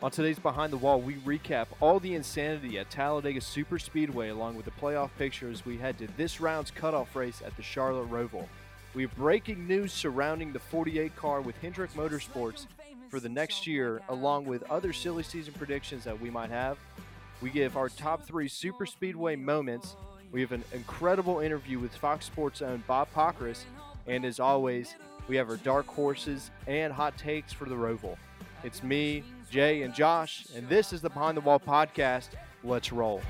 On today's Behind the Wall, we recap all the insanity at Talladega Super Speedway along with the playoff pictures we head to this round's cutoff race at the Charlotte Roval. We have breaking news surrounding the 48 car with Hendrick Motorsports for the next year, along with other silly season predictions that we might have. We give our top three Super Speedway moments. We have an incredible interview with Fox Sports own Bob Pockrass. And as always, we have our dark horses and hot takes for the Roval. It's me, Jay, and Josh, and this is the Behind the Wall podcast. Let's roll.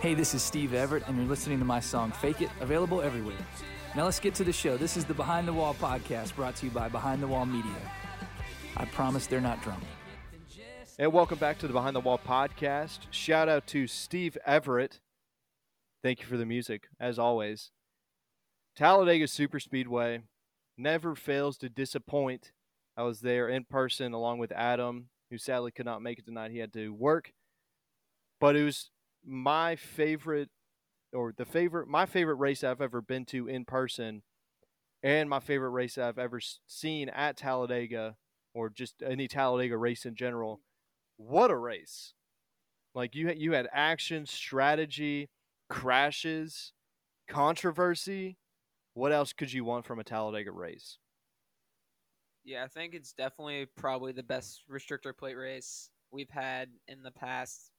Hey, this is Steve Everett, and you're listening to my song Fake It, available everywhere. Now let's get to the show. This is the Behind the Wall podcast brought to you by Behind the Wall Media. I promise they're not drunk. And welcome back to the Behind the Wall podcast. Shout out to Steve Everett. Thank you for the music, as always. Talladega Super Speedway never fails to disappoint. I was there in person along with Adam, who sadly could not make it tonight. He had to work. But it was my favorite or the favorite my favorite race I've ever been to in person and my favorite race I've ever seen at Talladega or just any Talladega race in general. What a race. Like you you had action, strategy, crashes, controversy. What else could you want from a Talladega race? Yeah, I think it's definitely probably the best restrictor plate race we've had in the past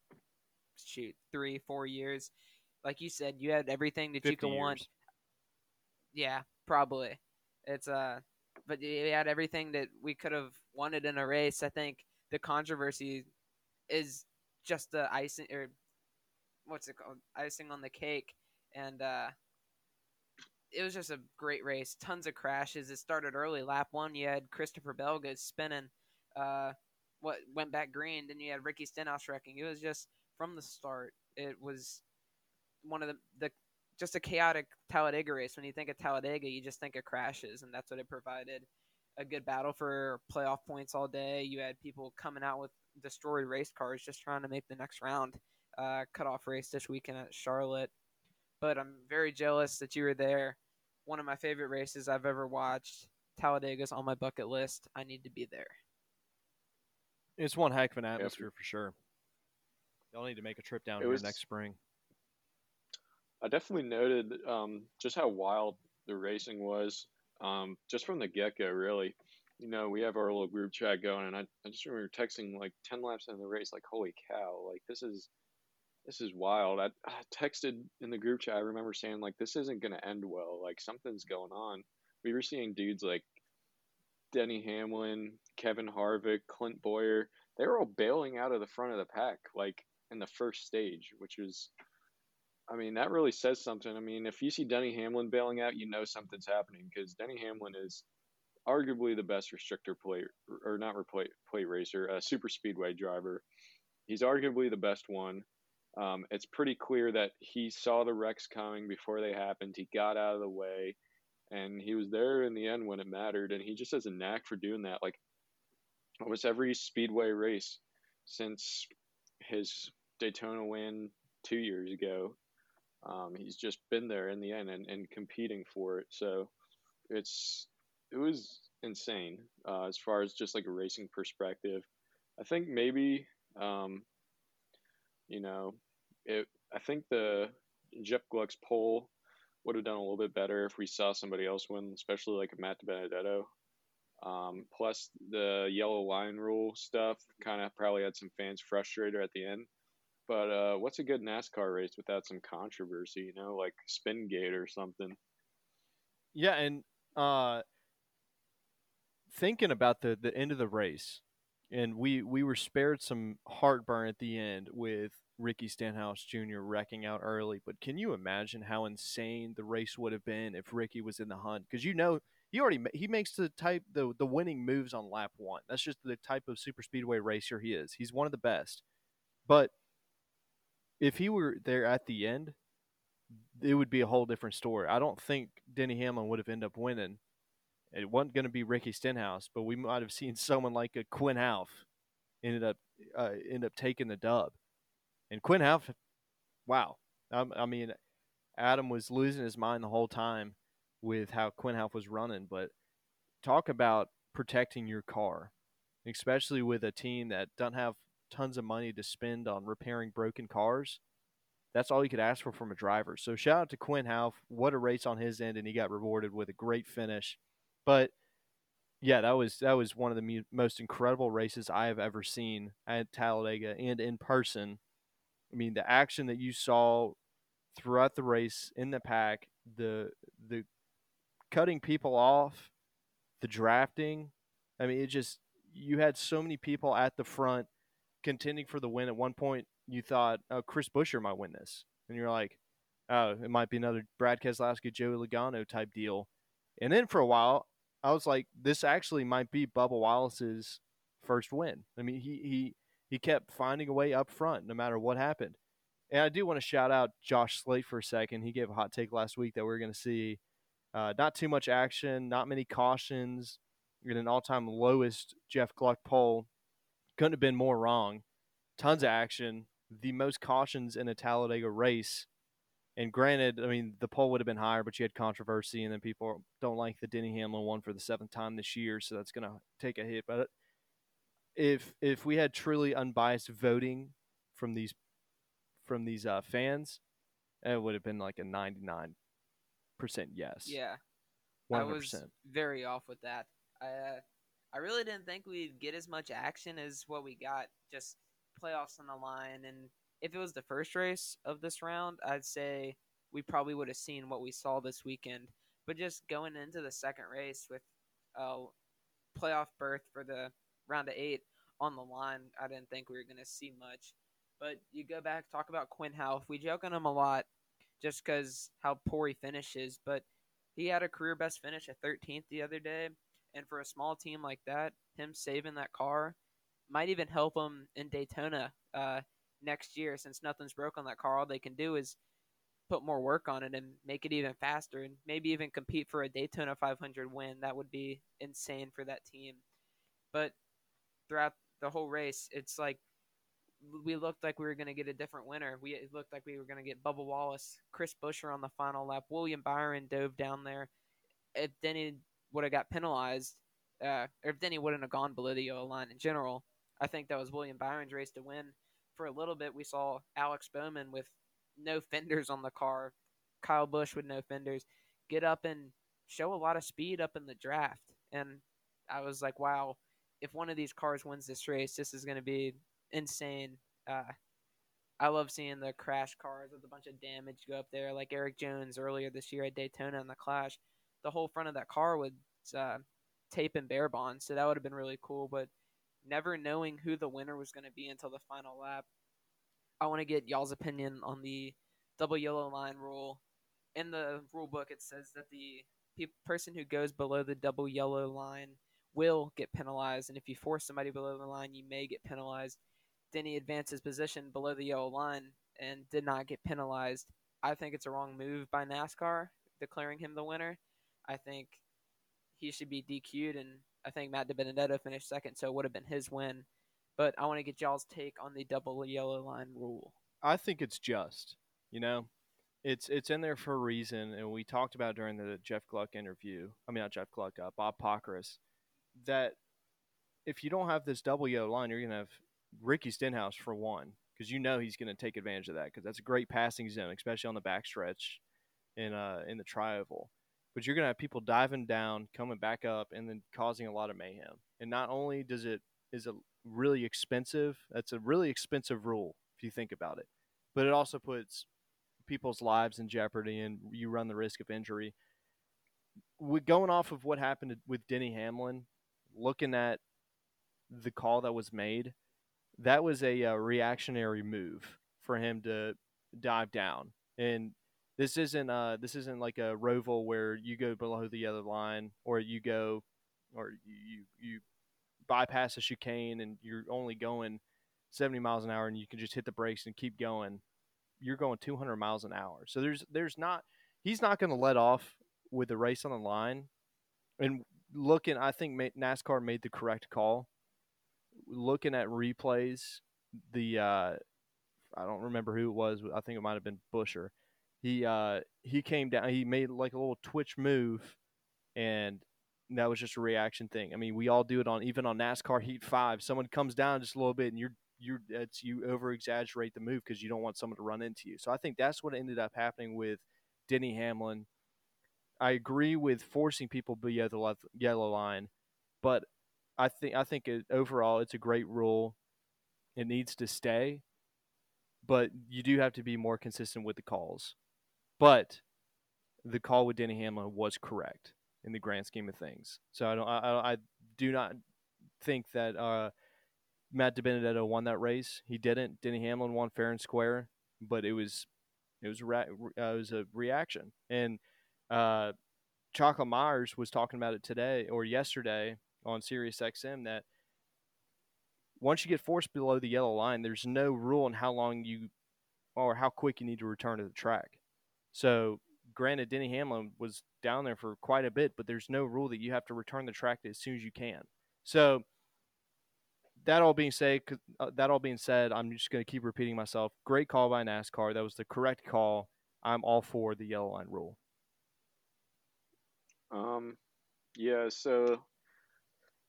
shoot three four years like you said you had everything that you could years. want yeah probably it's uh but you had everything that we could have wanted in a race. I think the controversy is just the icing or what's it called? Icing on the cake. And uh it was just a great race. Tons of crashes. It started early. Lap one you had christopher belga spinning uh what went back green. Then you had ricky stenhouse wrecking. It was just from the start. It was one of the, the just a chaotic Talladega race. When you think of Talladega, you just think of crashes, and that's what it provided. A good battle for playoff points all day. You had people coming out with destroyed race cars just trying to make the next round. Uh, cutoff race this weekend at Charlotte. But I'm very jealous that you were there. One of my favorite races I've ever watched. Talladega's on my bucket list. I need to be there. It's one heck of an atmosphere for sure. Y'all need to make a trip down it here was, next spring. I definitely noted um, just how wild the racing was, um, just from the get go. Really, you know, we have our little group chat going, and I, I just remember texting like ten laps into the race, like, "Holy cow! Like this is this is wild." I, I texted in the group chat. I remember saying like, "This isn't gonna end well. Like something's going on." We were seeing dudes like Denny Hamlin, Kevin Harvick, Clint Bowyer. They were all bailing out of the front of the pack. Like in the first stage, which was, I mean, that really says something. I mean, if you see Denny Hamlin bailing out, you know something's happening because Denny Hamlin is arguably the best restrictor plate or not plate plate racer, a super speedway driver. He's arguably the best one. Um, it's pretty clear that he saw the wrecks coming before they happened. He got out of the way, and he was there in the end when it mattered. And he just has a knack for doing that. Like almost every speedway race since his Daytona win two years ago. Um, he's just been there in the end and, and competing for it. So it's it was insane uh, as far as just like a racing perspective. I think maybe um, you know it. I think the Jeff Gluck's poll would have done a little bit better if we saw somebody else win, especially like Matt Benedetto. Um, plus the yellow line rule stuff kind of probably had some fans frustrated at the end. But uh, what's a good NASCAR race without some controversy? You know, like Spingate or something. Yeah, and uh, thinking about the the end of the race, and we we were spared some heartburn at the end with Ricky Stenhouse Jr. wrecking out early. But can you imagine how insane the race would have been if Ricky was in the hunt? Because you know he already he makes the type the the winning moves on lap one. That's just the type of super speedway racer he is. He's one of the best. But if he were there at the end, it would be a whole different story. I don't think Denny Hamlin would have ended up winning. It wasn't going to be Ricky Stenhouse, but we might have seen someone like a Quin Houff ended up uh, ended up taking the dub. And Quin Houff, wow, I, I mean, Adam was losing his mind the whole time with how Quin Houff was running. But talk about protecting your car, especially with a team that doesn't have tons of money to spend on repairing broken cars. That's all you could ask for from a driver. So shout out to Quin Houff. What a race on his end, and he got rewarded with a great finish. But yeah, that was that was one of the mu- most incredible races I have ever seen at Talladega and in person. I mean, the action that you saw throughout the race in the pack, the the cutting people off, the drafting. I mean, it just you had so many people at the front contending for the win. At one point, you thought, "Oh, Chris Buescher might win this," and you're like, "Oh, it might be another Brad Keselowski, Joey Logano type deal." And then for a while, I was like, "This actually might be Bubba Wallace's first win." I mean, he he he kept finding a way up front no matter what happened. And I do want to shout out Josh Slate for a second. He gave a hot take last week that we are going to see uh, not too much action, not many cautions, in an all-time lowest Jeff Gluck poll. Couldn't have been more wrong. Tons of action, the most cautions in a Talladega race. And granted, I mean the poll would have been higher, but you had controversy, and then people don't like the Denny Hamlin one for the seventh time this year, so that's going to take a hit. But if if we had truly unbiased voting from these from these uh, fans, it would have been like a ninety nine percent yes. Yeah, 100%. I was very off with that. I uh, I really didn't think we'd get as much action as what we got. Just playoffs on the line, and if it was the first race of this round, I'd say we probably would have seen what we saw this weekend. But just going into the second race with a playoff berth for the round of eight on the line, I didn't think we were going to see much. But you go back, talk about Quin Houff. We joke on him a lot just because how poor he finishes, but he had a career best finish at 13th the other day. And for a small team like that, him saving that car might even help him in Daytona uh, next year since nothing's broke on that car. All they can do is put more work on it and make it even faster and maybe even compete for a Daytona 500 win. That would be insane for that team. But throughout the whole race, it's like we looked like we were going to get a different winner. We it looked like we were going to get Bubba Wallace, Chris Buescher on the final lap. William Byron dove down there. If Denny would have got penalized, uh, or if Denny wouldn't have gone below the yellow line in general, I think that was William Byron's race to win. For a little bit, we saw Alex Bowman with no fenders on the car, Kyle Busch with no fenders, get up and show a lot of speed up in the draft. And I was like, wow, if one of these cars wins this race, this is going to be insane. Uh, I love seeing the crash cars with a bunch of damage go up there, like Erik Jones earlier this year at Daytona in the Clash. The whole front of that car was uh, tape and bear bond, so that would have been really cool. But never knowing who the winner was going to be until the final lap, I want to get y'all's opinion on the double yellow line rule. In the rule book, it says that the pe- person who goes below the double yellow line will get penalized, and if you force somebody below the line, you may get penalized Denny advanced his position below the yellow line and did not get penalized. I think it's a wrong move by NASCAR declaring him the winner. I think he should be DQ'd, and I think Matt DiBenedetto finished second, so it would have been his win. But I want to get y'all's take on the double yellow line rule. I think it's just. You know, it's it's in there for a reason, and we talked about during the Jeff Gluck interview. I mean, not Jeff Gluck, uh, Bob Pockrass, that if you don't have this double yellow line, you're gonna have Ricky Stenhouse for one, because you know he's going to take advantage of that because that's a great passing zone, especially on the backstretch in uh in the trioval. But you're going to have people diving down, coming back up, and then causing a lot of mayhem. And not only does it is it really expensive, that's a really expensive rule if you think about it, but it also puts people's lives in jeopardy, and you run the risk of injury. Going off of what happened with Denny Hamlin, looking at the call that was made, that was a, uh, reactionary move for him to dive down. And this isn't uh this isn't like a roval where you go below the other line or you go or you you bypass a chicane and you're only going 70 miles an hour and you can just hit the brakes and keep going. You're going 200 miles an hour. So there's there's not he's not going to let off with the race on the line. And looking, I think NASCAR made the correct call looking at replays, the uh, I don't remember who it was. I think it might have been Buescher. He uh, he came down. He made like a little twitch move, and that was just a reaction thing. I mean, we all do it on even on NASCAR Heat Five. Someone comes down just a little bit, and you're you're it's you over exaggerate the move because you don't want someone to run into you. So I think that's what ended up happening with Denny Hamlin. I agree with forcing people below the yellow line, but I think I think it, overall it's a great rule. It needs to stay, but you do have to be more consistent with the calls. But the call with Denny Hamlin was correct in the grand scheme of things. So I don't I, I do not think that uh, Matt DiBenedetto won that race. He didn't. Denny Hamlin won fair and square, but it was it was uh, it was a reaction. And uh, Chocolate Myers was talking about it today or yesterday on Sirius XM that once you get forced below the yellow line, there's no rule on how long you or how quick you need to return to the track. So, granted, Denny Hamlin was down there for quite a bit, but there's no rule that you have to return the track as soon as you can. So, that all being said, uh, that all being said, I'm just going to keep repeating myself. Great call by NASCAR. That was the correct call. I'm all for the yellow line rule. Um, yeah. So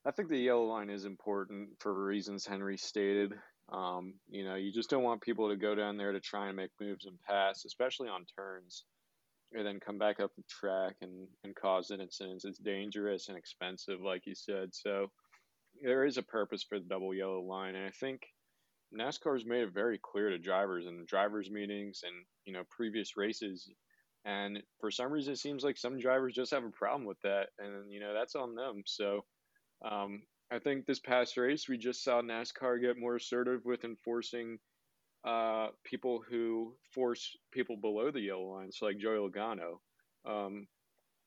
I think the yellow line is important for reasons Henry stated. Um, you know, you just don't want people to go down there to try and make moves and pass, especially on turns, and then come back up the track and, and cause incidents. It's dangerous and expensive, like you said. So there is a purpose for the double yellow line, and I think NASCAR's made it very clear to drivers in drivers meetings and you know previous races. And for some reason, it seems like some drivers just have a problem with that, and you know that's on them. So um, I think this past race, we just saw NASCAR get more assertive with enforcing uh, people who force people below the yellow line, so like Joey Logano. Um,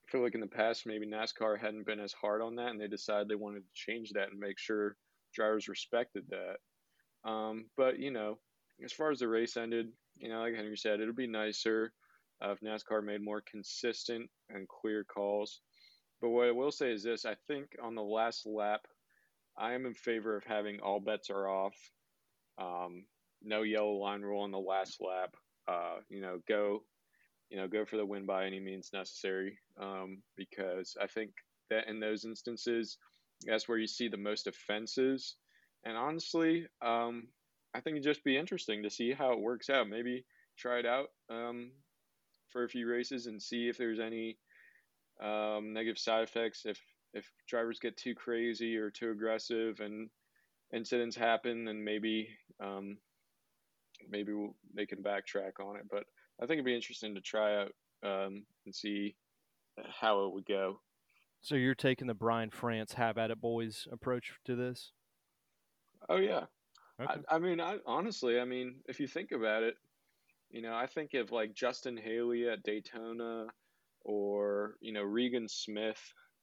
I feel like in the past, maybe NASCAR hadn't been as hard on that, and they decided they wanted to change that and make sure drivers respected that. Um, but you know, as far as the race ended, you know, like Henry said, it'll be nicer uh, if NASCAR made more consistent and clear calls. But what I will say is this: I think on the last lap, I am in favor of having all bets are off. Um, no yellow line rule on the last lap. Uh, you know, go you know, go for the win by any means necessary. Um, because I think that in those instances, that's where you see the most offenses. And honestly, um, I think it'd just be interesting to see how it works out. Maybe try it out um, for a few races and see if there's any um, negative side effects. If if drivers get too crazy or too aggressive and incidents happen, then maybe um, maybe we'll, they can backtrack on it. But I think it'd be interesting to try out um, and see how it would go. So you're taking the Brian France have at it boys approach to this? Oh yeah. Okay. I, I mean, I honestly, I mean, if you think about it, you know, I think of like Justin Haley at Daytona, or you know Regan Smith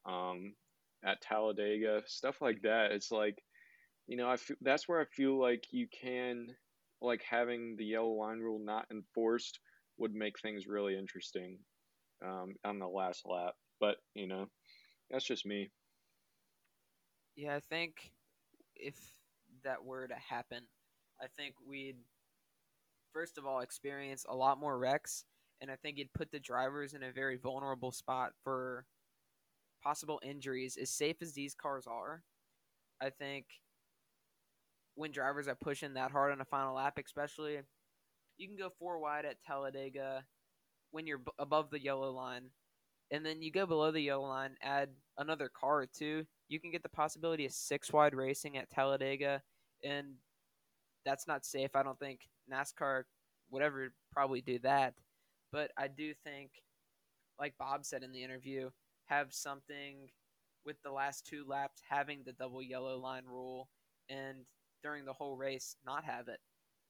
um, at Talladega, stuff like that. It's like, you know, I f- that's where I feel like you can like having the yellow line rule not enforced would make things really interesting um, on the last lap. But you know, that's just me. Yeah, I think if that were to happen, I think we'd first of all experience a lot more wrecks, and I think it'd put the drivers in a very vulnerable spot for possible injuries. As safe as these cars are, I think when drivers are pushing that hard on a final lap, especially you can go four wide at Talladega when you're b- above the yellow line, and then you go below the yellow line, add another car or two. You can get the possibility of six wide racing at Talladega, and that's not safe. I don't think NASCAR would ever probably do that, but I do think, like Bob said in the interview, have something with the last two laps having the double yellow line rule, and during the whole race not have it,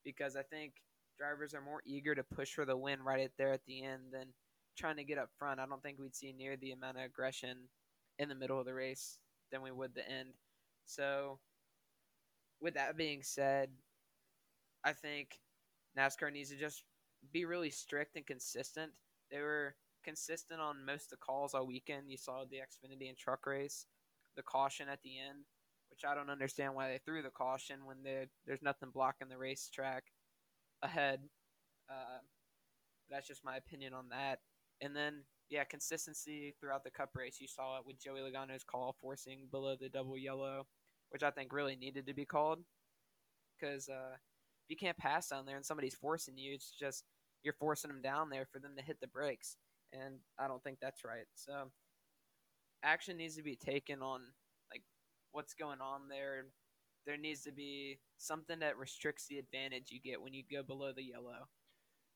because I think drivers are more eager to push for the win right there at the end than trying to get up front. I don't think we'd see near the amount of aggression in the middle of the race than we would the end. So, with that being said, I think NASCAR needs to just be really strict and consistent. They were consistent on most of the calls all weekend. You saw the Xfinity and truck race, the caution at the end which I don't understand why they threw the caution when there's nothing blocking the racetrack ahead. Uh, that's just my opinion on that. And then, yeah, consistency throughout the Cup race. You saw it with Joey Logano's call forcing below the double yellow, which I think really needed to be called. Because uh, if you can't pass down there and somebody's forcing you, it's just you're forcing them down there for them to hit the brakes. And I don't think that's right. So action needs to be taken on like what's going on there. There needs to be something that restricts the advantage you get when you go below the yellow.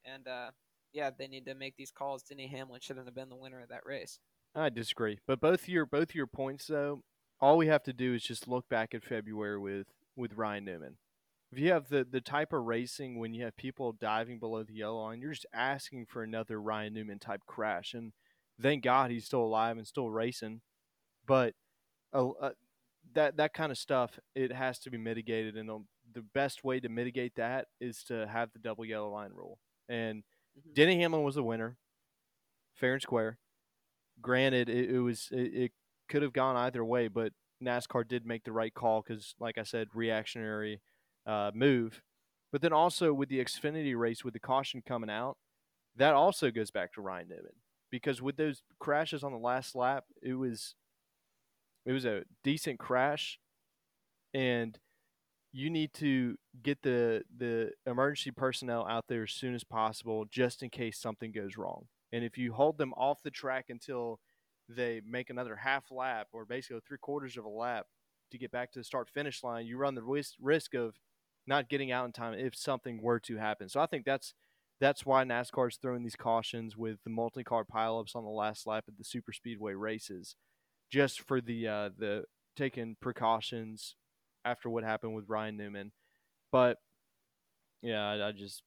And uh, yeah, they need to make these calls. Denny Hamlin shouldn't have been the winner of that race. I disagree, but both your both your points though, all we have to do is just look back at February with with Ryan Newman. If you have the the type of racing when you have people diving below the yellow line, you're just asking for another Ryan Newman type crash. And thank God he's still alive and still racing. But uh, uh, that that kind of stuff, it has to be mitigated, and the, the best way to mitigate that is to have the double yellow line rule. And Mm-hmm. Denny Hamlin was the winner, fair and square. Granted, it, it was it, it could have gone either way, but NASCAR did make the right call because, like I said, reactionary uh, move. But then also with the Xfinity race, with the caution coming out, that also goes back to Ryan Newman because with those crashes on the last lap, it was it was a decent crash, and you need to get the the emergency personnel out there as soon as possible just in case something goes wrong. And if you hold them off the track until they make another half lap or basically three quarters of a lap to get back to the start finish line, you run the risk, risk of not getting out in time if something were to happen. So I think that's that's why NASCAR is throwing these cautions with the multi-car pileups on the last lap of the super speedway races, just for the uh, the taking precautions after what happened with Ryan Newman. But yeah, I, I just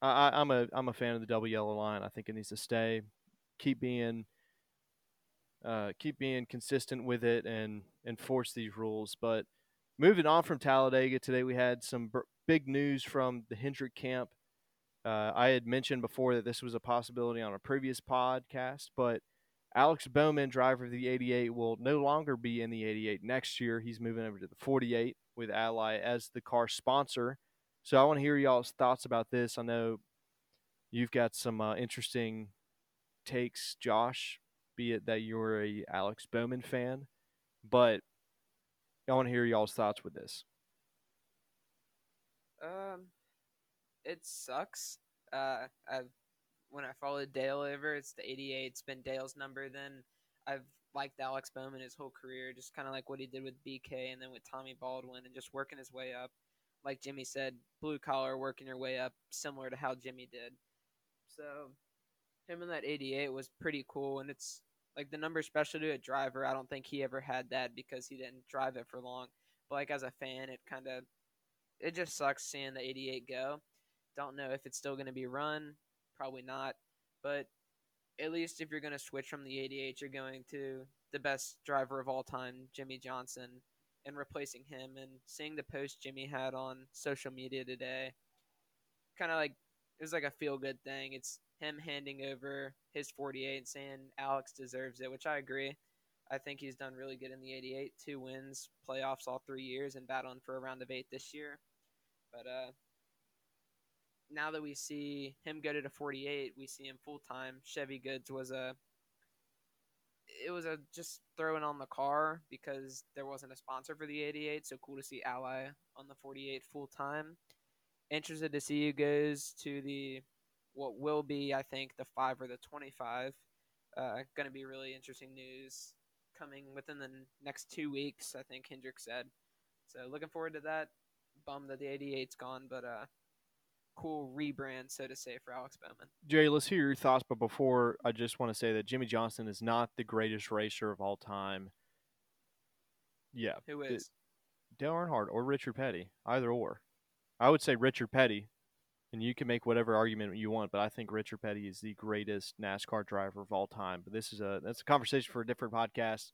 I, I'm a I'm a fan of the double yellow line. I think it needs to stay. Keep being uh, keep being consistent with it and enforce these rules. But moving on from Talladega today, we had some big news from the Hendrick camp. Uh, I had mentioned before that this was a possibility on a previous podcast, but Alex Bowman, driver of the 88, will no longer be in the 88 next year. He's moving over to the 48 with Ally as the car sponsor. So I want to hear y'all's thoughts about this. I know you've got some uh, interesting takes, Josh, be it that you're a Alex Bowman fan, but I want to hear y'all's thoughts with this. Um, it sucks. Uh, I've when I followed Dale over, it's the 88. It's been Dale's number. Then I've liked Alex Bowman his whole career, just kind of like what he did with BK and then with Tommy Baldwin and just working his way up. Like Jimmie said, blue collar, working your way up, similar to how Jimmie did. So him in that 88 was pretty cool. And it's like the number special to a driver. I don't think he ever had that because he didn't drive it for long. But like as a fan, it kind of, it just sucks seeing the 88 go. Don't know if it's still going to be run probably not. But at least if you're going to switch from the 88, you're going to the best driver of all time, Jimmie Johnson, and replacing him. And seeing the post Jimmy had on social media today, kind of like it was like a feel good thing. It's him handing over his 48 and saying Alex deserves it, which I agree. I think he's done really good in the 88. Two wins, playoffs all three years, and battling for a round of eight this year. But uh, now that we see him go to the 48, we see him full time. Chevy Goods was a it was a just throwing on the car because there wasn't a sponsor for the 88. So cool to see Ally on the 48 full time. Interested to see who goes to the what will be, I think, the five or the 25. Uh, going to be really interesting news coming within the next two weeks. I think Hendrick said. So looking forward to that. Bummed that the 88's gone, but uh, cool rebrand, so to say, for Alex Bowman. Jay, let's hear your thoughts. But before, I just want to say that Jimmie Johnson is not the greatest racer of all time. Yeah. Who is? Dale Earnhardt or Richard Petty, either or. I would say Richard Petty, and you can make whatever argument you want, but I think Richard Petty is the greatest NASCAR driver of all time. But this is a that's a conversation for a different podcast.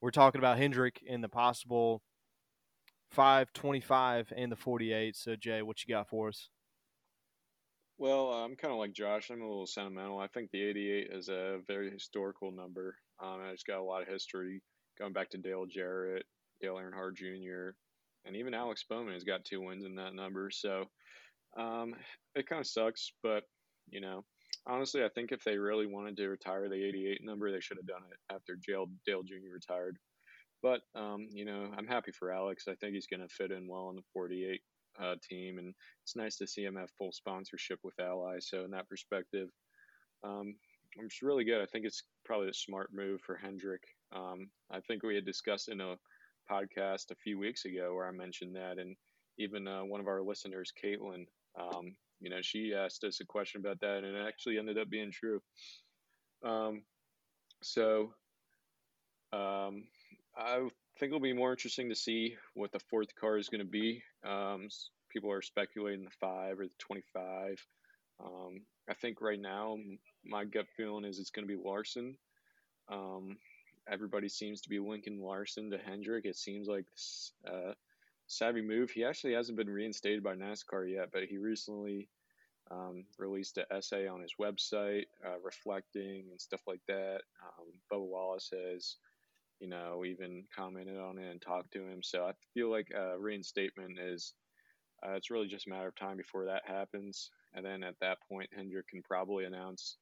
We're talking about Hendrick and the possible 525 and the 48. So Jay, what you got for us? Well, I'm kind of like Josh. I'm a little sentimental. I think the 88 is a very historical number. Um, and it's got a lot of history going back to Dale Jarrett, Dale Earnhardt Jr. and even Alex Bowman has got two wins in that number. So um, it kind of sucks, but you know, honestly, I think if they really wanted to retire the 88 number, they should have done it after Dale, Dale Jr. retired. But um, you know, I'm happy for Alex. I think he's going to fit in well in the 48 uh, team, and it's nice to see him have full sponsorship with Ally. So in that perspective, um, it's really good. I think it's probably a smart move for Hendrick. Um, I think we had discussed in a podcast a few weeks ago where I mentioned that, and even uh, one of our listeners, Caitlin, um, you know, she asked us a question about that, and it actually ended up being true. Um, so um, I think it'll be more interesting to see what the fourth car is going to be. Um, people are speculating the five or the 25. Um, I think right now, my gut feeling is it's going to be Larson. Um, everybody seems to be linking Larson to Hendrick. It seems like uh, savvy move. He actually hasn't been reinstated by NASCAR yet, but he recently um, released an essay on his website uh, reflecting and stuff like that. Um, Bubba Wallace has, you know, even commented on it and talked to him. So I feel like uh, reinstatement is. Uh, it's really just a matter of time before that happens, and then at that point, Hendrick can probably announce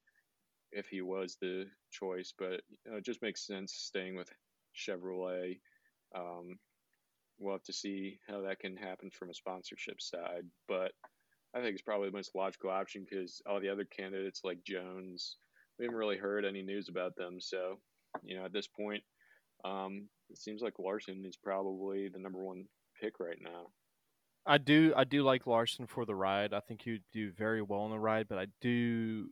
if he was the choice. But you know, it just makes sense staying with Chevrolet. Um, we'll have to see how that can happen from a sponsorship side. But I think it's probably the most logical option because all the other candidates like Jones, we haven't really heard any news about them. So, you know, at this point, um, it seems like Larson is probably the number one pick right now. I do I do like Larson for the ride. I think he'd do very well on the ride, but I do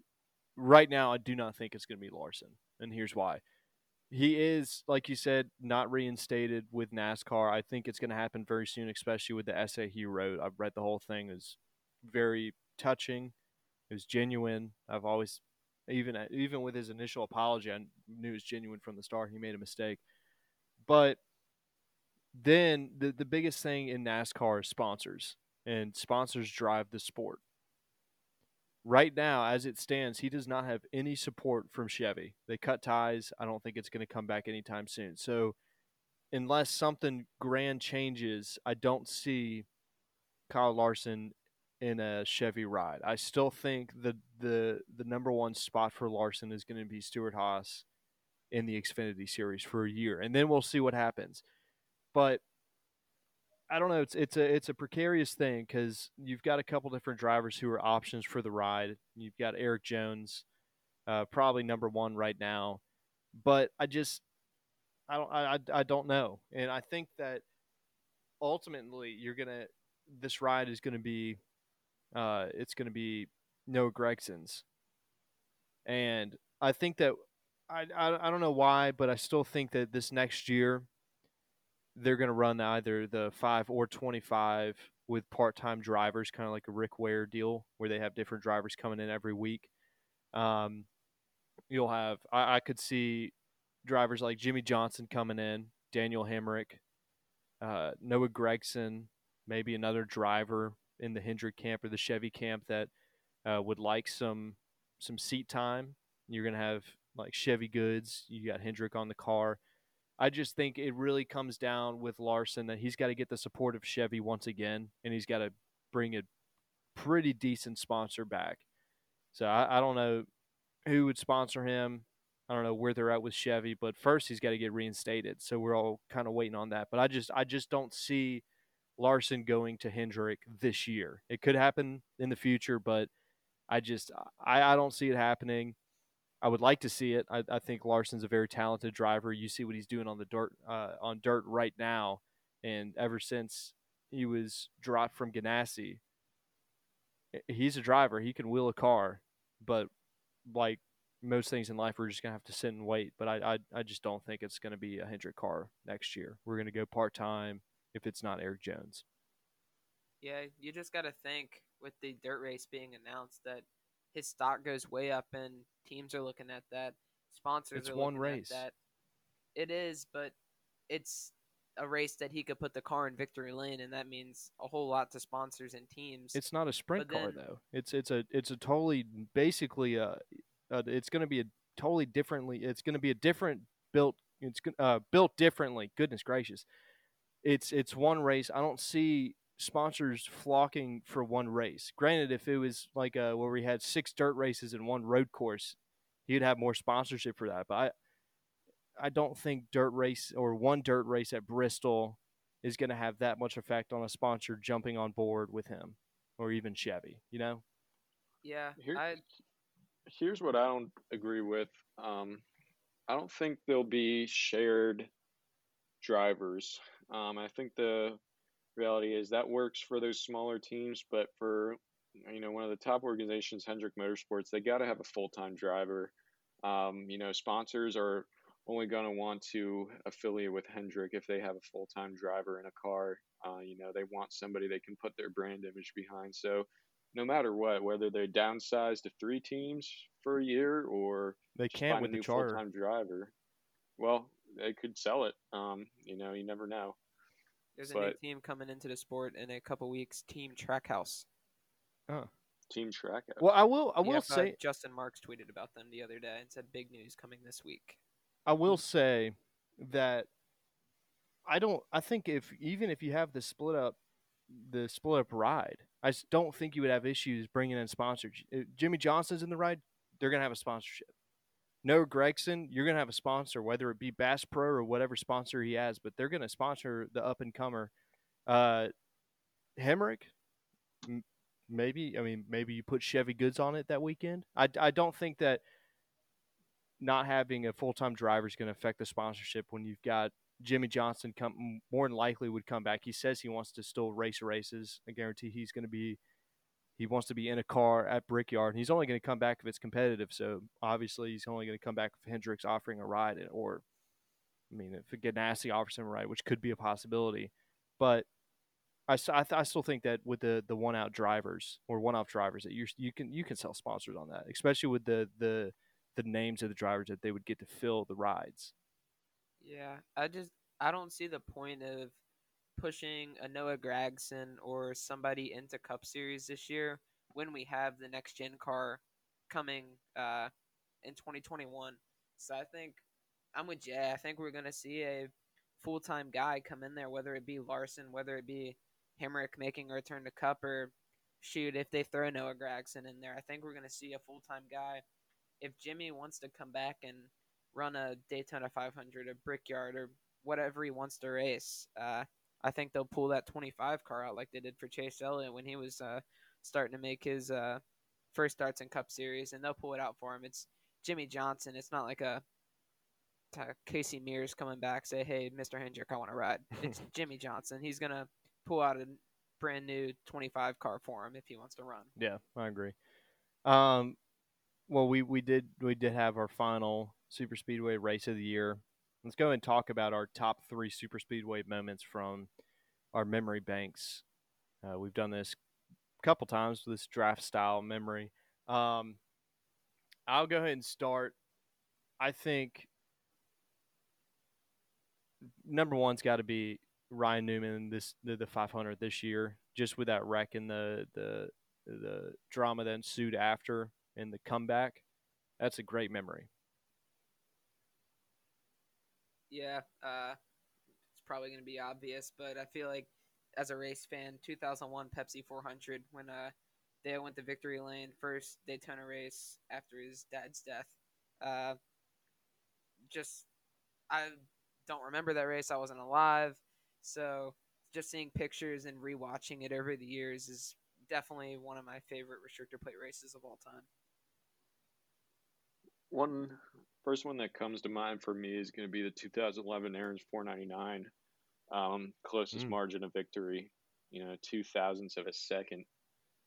right now I do not think it's going to be Larson, and here's why he is, like you said, not reinstated with NASCAR. I think it's going to happen very soon, especially with the essay he wrote. I've read the whole thing; is very touching. It was genuine. I've always, even uh, even with his initial apology, I knew it was genuine from the start. He made a mistake, but then the the biggest thing in NASCAR is sponsors, and sponsors drive the sport right now, as it stands, he does not have any support from Chevy. They cut ties. I don't think it's going to come back anytime soon. So, unless something grand changes, I don't see Kyle Larson in a Chevy ride. I still think the the the number one spot for Larson is going to be Stewart-Haas in the Xfinity series for a year, and then we'll see what happens. But I don't know. It's it's a it's a precarious thing because you've got a couple different drivers who are options for the ride. You've got Erik Jones, uh, probably number one right now, but I just I don't I, I don't know, and I think that ultimately you're gonna this ride is gonna be uh, it's gonna be Noah Gragson's, and I think that I, I I don't know why, but I still think that this next year they're going to run either the five or 25 with part-time drivers, kind of like a Rick Ware deal, where they have different drivers coming in every week. Um, you'll have I, I, could see drivers like Jimmie Johnson coming in, Daniel Hemric, uh, Noah Gragson maybe another driver in the Hendrick camp or the Chevy camp that uh, would like some some seat time. You're going to have like Chevy Goods. You got Hendrick on the car. I just think it really comes down with Larson that he's got to get the support of Chevy once again, and he's got to bring a pretty decent sponsor back. So I, I don't know who would sponsor him. I don't know where they're at with Chevy, but first he's got to get reinstated. So we're all kind of waiting on that. But I just I just don't see Larson going to Hendrick this year. It could happen in the future, but I just I, I don't see it happening. I would like to see it. I, I, think Larson's a very talented driver. You see what he's doing on the dirt uh, on dirt right now, and ever since he was dropped from Ganassi, he's a driver. He can wheel a car, but like most things in life, we're just gonna have to sit and wait. But I I, I just don't think it's gonna be a Hendrick car next year. We're gonna go part time if it's not Erik Jones. Yeah, you just got to think with the dirt race being announced that his stock goes way up and teams are looking at that. Sponsors it's are one looking race. at that. It is, but it's a race that he could put the car in victory lane, and that means a whole lot to sponsors and teams. It's not a sprint car though. It's it's a it's a totally basically a, uh it's going to be a totally differently. It's going to be a different built. It's uh, built differently. Goodness gracious, it's it's one race. I don't see sponsors flocking for one race. Granted, if it was like uh, where we had six dirt races and one road course, you'd have more sponsorship for that. But I, I don't think dirt race or one dirt race at Bristol is going to have that much effect on a sponsor jumping on board with him, or even Chevy. You know? Yeah, Here, I here's what I don't agree with. Um, I don't think there'll be shared drivers. Um, I think the reality is that works for those smaller teams, but for you know one of the top organizations, Hendrick Motorsports, they got to have a full time driver. Um, you know, sponsors are only going to want to affiliate with Hendrick if they have a full time driver in a car. Uh, you know, they want somebody they can put their brand image behind. So, no matter what, whether they downsize to three teams for a year or They can't find with a the new full-time driver. Well, they could sell it. Um, you know, you never know. There's a new team coming into the sport in a couple weeks. Team Trackhouse. Oh. Team track. out. Well, I will. I will Yep, uh, say. Justin Marks tweeted about them the other day and said big news coming this week. I will say that I don't. I think if even if you have the split up, the split up ride, I just don't think you would have issues bringing in sponsors. If Jimmie Johnson's in the ride, they're gonna have a sponsorship. Noah Gragson, you're gonna have a sponsor, whether it be Bass Pro or whatever sponsor he has, but they're gonna sponsor the up and comer. Uh, Hemric, m- maybe. I mean, maybe you put Chevy Goods on it that weekend. I, I don't think that not having a full time driver is going to affect the sponsorship when you've got Jimmie Johnson come more than likely would come back. He says he wants to still race races. I guarantee he's going to be he wants to be in a car at Brickyard. And he's only going to come back if it's competitive. So obviously he's only going to come back if Hendricks offering a ride or I mean if Ganassi offers him a ride, which could be a possibility. But I, I, I still think that with the, the one out drivers or one off drivers that you you can you can sell sponsors on that, especially with the the the names of the drivers that they would get to fill the rides. Yeah, I just I don't see the point of pushing a Noah Gragson or somebody into Cup Series this year when we have the next gen car coming uh, in 2021. So I think I'm with Jay. I think we're gonna see a full time guy come in there, whether it be Larson, whether it be Hemric making a return to Cup, or shoot if they throw Noah Gragson in there. I think we're gonna see a full time guy. If Jimmie wants to come back and run a Daytona 500, a Brickyard, or whatever he wants to race. Uh, I think they'll pull that 25 car out like they did for Chase Elliott when he was uh, starting to make his uh, first starts in Cup Series, and they'll pull it out for him. It's Jimmie Johnson. It's not like a Casey Mears coming back say, "Hey, Mr. Hendrick, I want to ride." It's Jimmie Johnson. He's gonna pull out a brand new 25 car for him if he wants to run. Yeah, I agree. Um, well, we, we did we did have our final super speedway race of the year. Let's go and talk about our top three super speedway moments from our memory banks. Uh, we've done this a couple times with this draft style memory. Um, I'll go ahead and start. I think number one's got to be Ryan Newman this the, the 500 this year, just with that wreck and the the the drama that ensued after and the comeback. That's a great memory. Yeah, uh, it's probably going to be obvious, but I feel like as a race fan, 2001 Pepsi 400 when uh, they went to victory lane, first Daytona race after his dad's death. Uh, just I don't remember that race. I wasn't alive, so just seeing pictures and rewatching it over the years is definitely one of my favorite restrictor plate races of all time. One first one that comes to mind for me is going to be the 2011 Aaron's 499, um, closest Mm. margin of victory. You know, two thousandths of a second.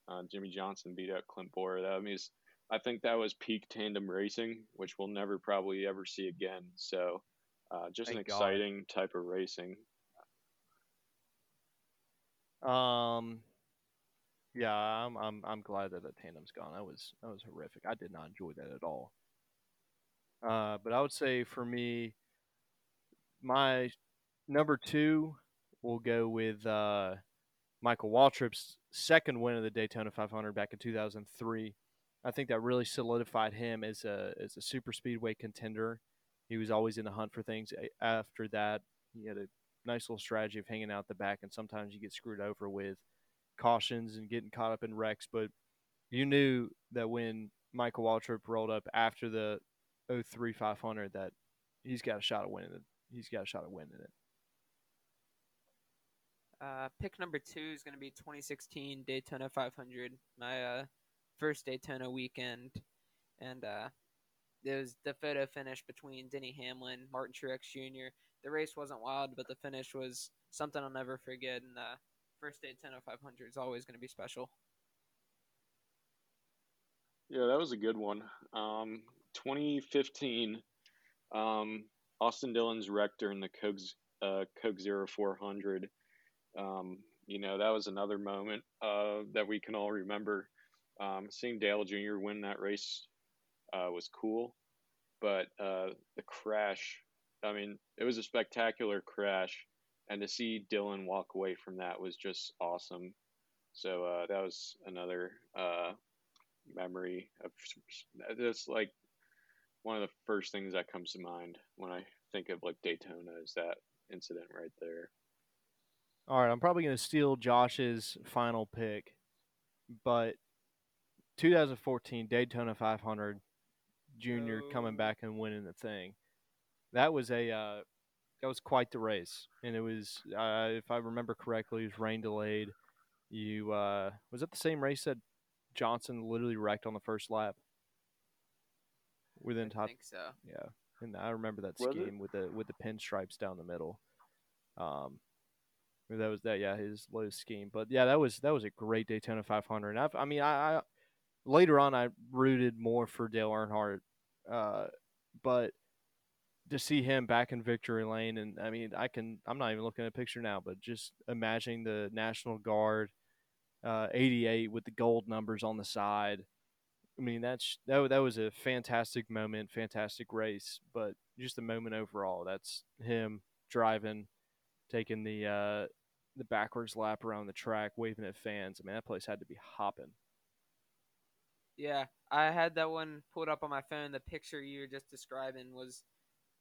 Uh, Jimmie Johnson beat out Clint Bowyer. That means I think that was peak tandem racing, which we'll never probably ever see again. So, uh, just an Thank God. exciting type of racing. Um, yeah, I'm I'm I'm glad that the tandem's gone. That was that was horrific. I did not enjoy that at all. Uh, but I would say for me, my number two will go with uh, Michael Waltrip's second win of the Daytona 500 back in 2003. I think that really solidified him as a as a super speedway contender. He was always in the hunt for things. After that, he had a nice little strategy of hanging out the back, and sometimes you get screwed over with cautions and getting caught up in wrecks. But you knew that when Michael Waltrip rolled up after the 03 500 that he's got a shot of winning it. He's got a shot of winning it. Uh, pick number two is going to be 2016 Daytona 500, my uh, first Daytona weekend, and uh, it was the photo finish between Denny Hamlin, Martin Truex Jr. The race wasn't wild, but the finish was something I'll never forget. And the first Daytona 500 is always going to be special. Yeah, that was a good one. Um, 2015, um, Austin Dillon's wreck during the Coke, uh, Coke Zero 400. Um, you know, that was another moment uh, that we can all remember. Um, seeing Dale Jr. win that race uh, was cool, but uh, the crash, I mean, it was a spectacular crash, and to see Dillon walk away from that was just awesome. So uh, that was another uh, memory of it's like one of the first things that comes to mind when I think of like Daytona is that incident right there. All right, I'm probably going to steal Josh's final pick, but 2014 Daytona 500 Junior oh. coming back and winning the thing. That was a uh, that was quite the race, and it was uh, if I remember correctly, it was rain delayed. You uh, was it the same race that Johnson literally wrecked on the first lap? Within I top, think so. Yeah, and I remember that Was scheme it? with the with the pinstripes down the middle. Um, that was that. Yeah, his low scheme. But yeah, that was that was a great Daytona 500. And I've, I mean, I, I later on I rooted more for Dale Earnhardt, uh, but to see him back in victory lane, and I mean, I can. I'm not even looking at a picture now, but just imagining the National Guard, uh, 88 with the gold numbers on the side. I mean, that's that, that was a fantastic moment, fantastic race, but just the moment overall. That's him driving, taking the uh, the backwards lap around the track, waving at fans. I mean, that place had to be hopping. Yeah, I had that one pulled up on my phone. The picture you were just describing was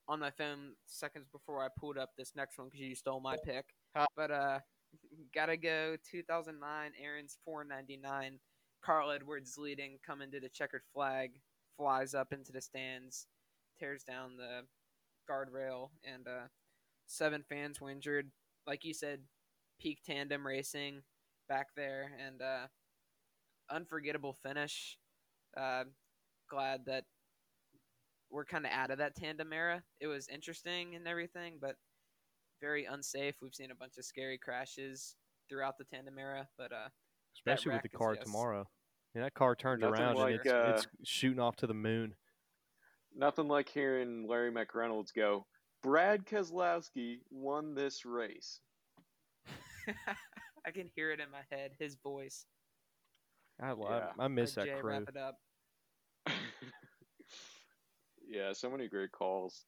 on my phone seconds before I pulled up this next one because you stole my pick. But uh, gotta go 2009 Aaron's 499. Carl Edwards leading, coming to the checkered flag, flies up into the stands, tears down the guardrail, and uh, seven fans were injured. Like you said, peak tandem racing back there, and uh, unforgettable finish. Uh, glad that we're kind of out of that tandem era. It was interesting and everything, but very unsafe. We've seen a bunch of scary crashes throughout the tandem era, but uh, especially with the car yes. tomorrow. Yeah, that car turned Nothing around like, and it's, uh, it's shooting off to the moon. Nothing like hearing Larry McReynolds go, Brad Keselowski won this race. I can hear it in my head. His voice. I, love, Yeah. I miss Let that Jay crew. Wrap it up. yeah, so many great calls.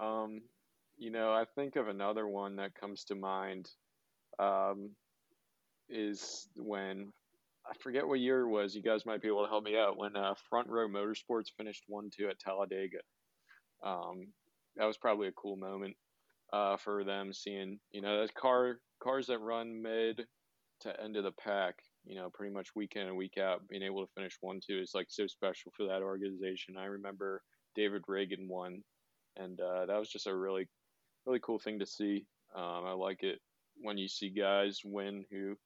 Um, you know, I think of another one that comes to mind um, is when I forget what year it was. You guys might be able to help me out when uh, Front Row Motorsports finished one two at Talladega. Um, that was probably a cool moment uh, for them seeing you know that car cars that run mid to end of the pack. You know, pretty much week in and week out, being able to finish one two is like so special for that organization. I remember David Ragan won, and uh, that was just a really really cool thing to see. Um, I like it when you see guys win who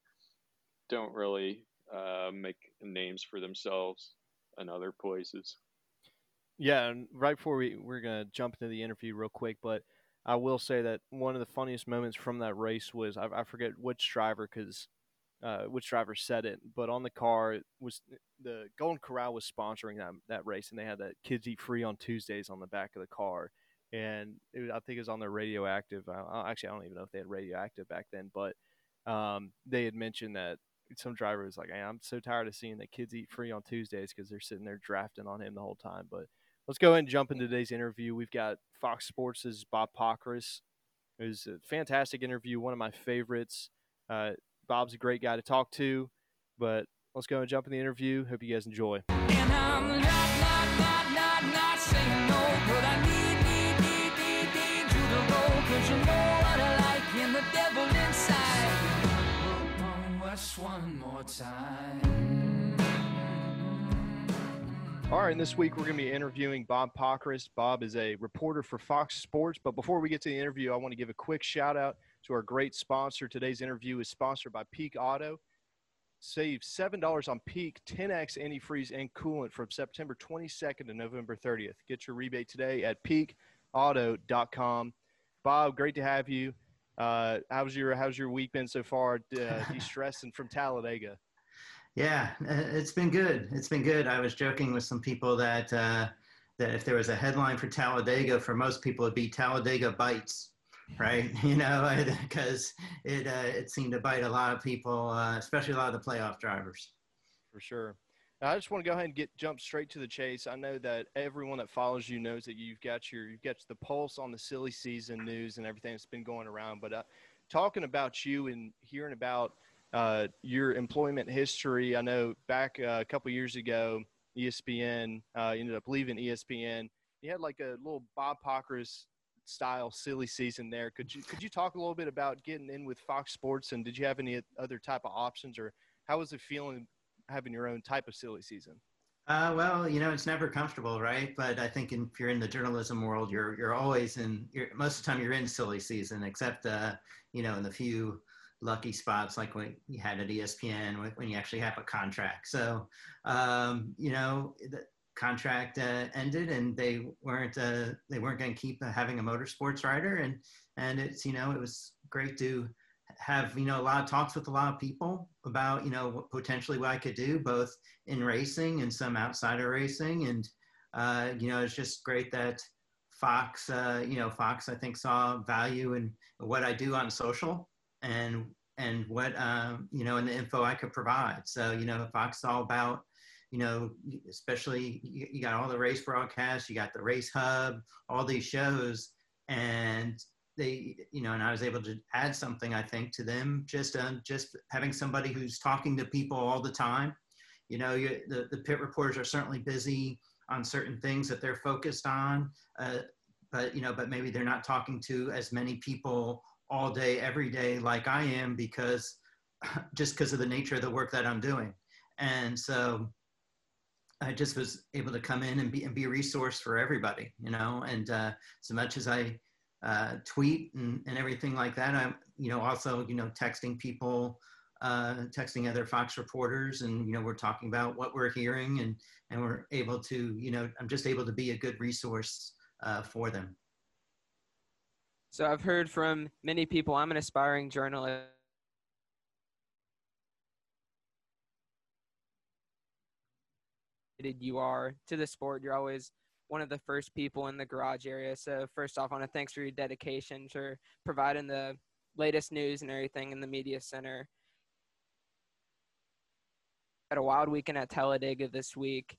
don't really uh, make names for themselves in other places. Yeah, and right before we we're gonna jump into the interview real quick, but I will say that one of the funniest moments from that race was I, I forget which driver because uh, which driver said it, but on the car was the Golden Corral was sponsoring that that race, and they had that kids eat free on Tuesdays on the back of the car, and it, I think it was on their radioactive. I, actually, I don't even know if they had radioactive back then, but um, they had mentioned that some driver was like, hey, "I'm so tired of seeing that kids eat free on Tuesdays because they're sitting there drafting on him the whole time." But let's go ahead and jump into today's interview. We've got Fox Sports' Bob Pockrass. It was a fantastic interview, one of my favorites. Uh, Bob's a great guy to talk to, but let's go and jump in the interview. Hope you guys enjoy. One more time. All right, and this week we're going to be interviewing Bob Pockrass. Bob is a reporter for Fox Sports. But before we get to the interview, I want to give a quick shout out to our great sponsor. Today's interview is sponsored by Peak Auto. Save $7 on Peak 10X antifreeze and coolant from September 22nd to November 30th. Get your rebate today at peakauto.com. Bob, great to have you. Uh, how's your How's your week been so far? Uh, de-stressing from Talladega. Yeah, uh, it's been good. It's been good. I was joking with some people that uh, that if there was a headline for Talladega, for most people it'd be Talladega bites, right? You know, because it uh, it seemed to bite a lot of people, uh, especially a lot of the playoff drivers. For sure. Now, I just want to go ahead and get jump straight to the chase. I know that everyone that follows you knows that you've got your you've got the pulse on the silly season news and everything that's been going around. But uh, talking about you and hearing about uh, your employment history. I know back uh, a couple years ago, ESPN uh, ended up leaving ESPN. You had like a little Bob Pockrass style silly season there. Could you could you talk a little bit about getting in with Fox Sports and did you have any other type of options or how was it feeling having your own type of silly season? Uh, well, you know, it's never comfortable, right? But I think if you're in the journalism world, you're you're always in. You're, most of the time, you're in silly season, except uh, you know, in the few lucky spots like when you had at ESPN when you actually have a contract. So, um, you know, the contract uh, ended and they weren't uh, they weren't going to keep having a motorsports writer and and it's you know it was great to have you know a lot of talks with a lot of people about you know what potentially what I could do both in racing and some outside of racing and uh, you know it's just great that Fox uh, you know Fox I think saw value in what I do on social and and what um, you know and the info I could provide. So you know, Fox is all about you know, especially you got all the race broadcasts, you got the race hub, all these shows, and they you know, and I was able to add something I think to them just um, just having somebody who's talking to people all the time. You know, you, the the pit reporters are certainly busy on certain things that they're focused on. Uh, but you know, but maybe they're not talking to as many people all day, every day, like I am, because just because of the nature of the work that I'm doing. And so I just was able to come in and be, and be a resource for everybody, you know, and uh, as much as I uh, tweet and, and everything like that, I'm, you know, also, you know, texting people, uh, texting other Fox reporters and, you know, we're talking about what we're hearing and, and we're able to, you know, I'm just able to be a good resource uh, for them. So I've heard from many people. I'm an aspiring journalist. You are to the sport. You're always one of the first people in the garage area. So first off, I want to thanks for your dedication for providing the latest news and everything in the media center. Had a wild weekend at Talladega this week.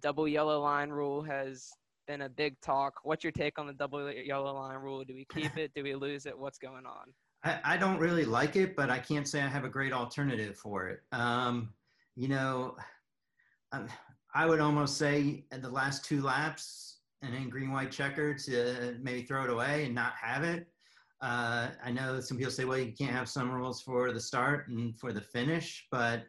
Double yellow line rule has been a big talk. What's your take on the double yellow line rule? Do we keep it? Do we lose it? What's going on? I, I don't really like it, but I can't say I have a great alternative for it. Um, you know, um, I would almost say in the last two laps and in green white checker to maybe throw it away and not have it. Uh, I know some people say, well, you can't have some rules for the start and for the finish, but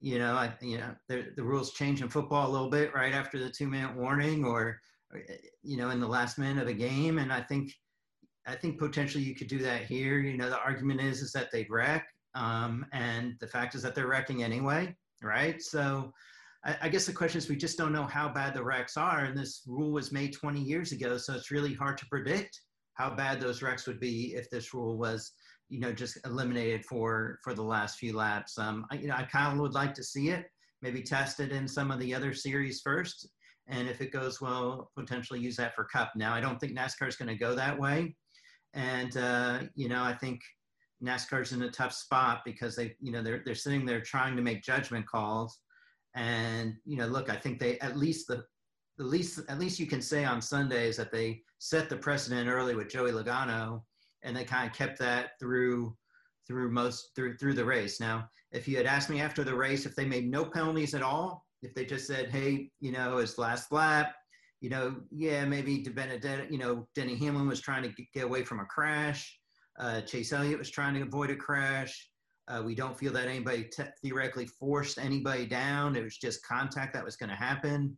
you know, I, you know, the, the rules change in football a little bit right after the two minute warning or you know, in the last minute of a game. And I think, I think potentially you could do that here. You know, the argument is is that they'd wreck, um, and the fact is that they're wrecking anyway, right? So, I, I, guess the question is we just don't know how bad the wrecks are, and this rule was made 20 years ago, so it's really hard to predict how bad those wrecks would be if this rule was, you know, just eliminated for for the last few laps. Um, I, you know, I kind of would like to see it, maybe test it in some of the other series first, and if it goes well, potentially use that for Cup. Now, I don't think NASCAR is going to go that way, and uh, you know, I think NASCAR's in a tough spot because they, you know, they're they're sitting there trying to make judgment calls, and you know, look, I think they at least the at least at least you can say on Sundays that they set the precedent early with Joey Logano, and they kind of kept that through through most through through the race. Now, if you had asked me after the race if they made no penalties at all, if they just said, hey, you know, it's last lap, you know, yeah, maybe DiBenedetto, you know, Denny Hamlin was trying to get away from a crash. Uh, Chase Elliott was trying to avoid a crash. Uh, we don't feel that anybody te- theoretically forced anybody down. It was just contact that was going to happen.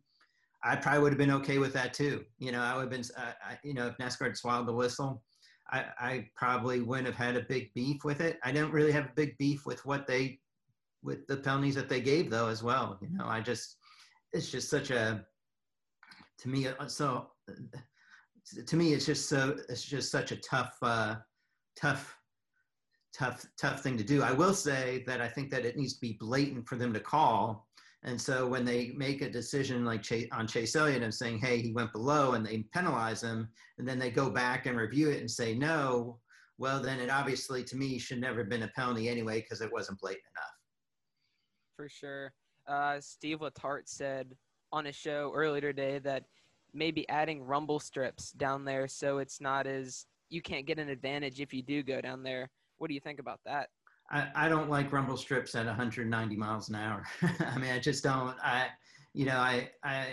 I probably would have been okay with that too. You know, I would have been, uh, I, you know, if NASCAR had swallowed the whistle, I, I probably wouldn't have had a big beef with it. I don't really have a big beef with what they, with the penalties that they gave though as well. You know, I just, it's just such a, to me, uh, so to me, it's just so, it's just such a tough, uh, tough tough tough thing to do. I will say that I think that it needs to be blatant for them to call. And so when they make a decision like Chase, on Chase Elliott and saying, "Hey, he went below," and they penalize him, and then they go back and review it and say no, well, then it obviously to me should never have been a penalty anyway because it wasn't blatant enough. For sure. Uh, Steve Letarte said on a show earlier today that maybe adding rumble strips down there so it's not as you can't get an advantage if you do go down there. What do you think about that? I, I don't like rumble strips at 190 miles an hour. I mean, I just don't. I, you know, I, I,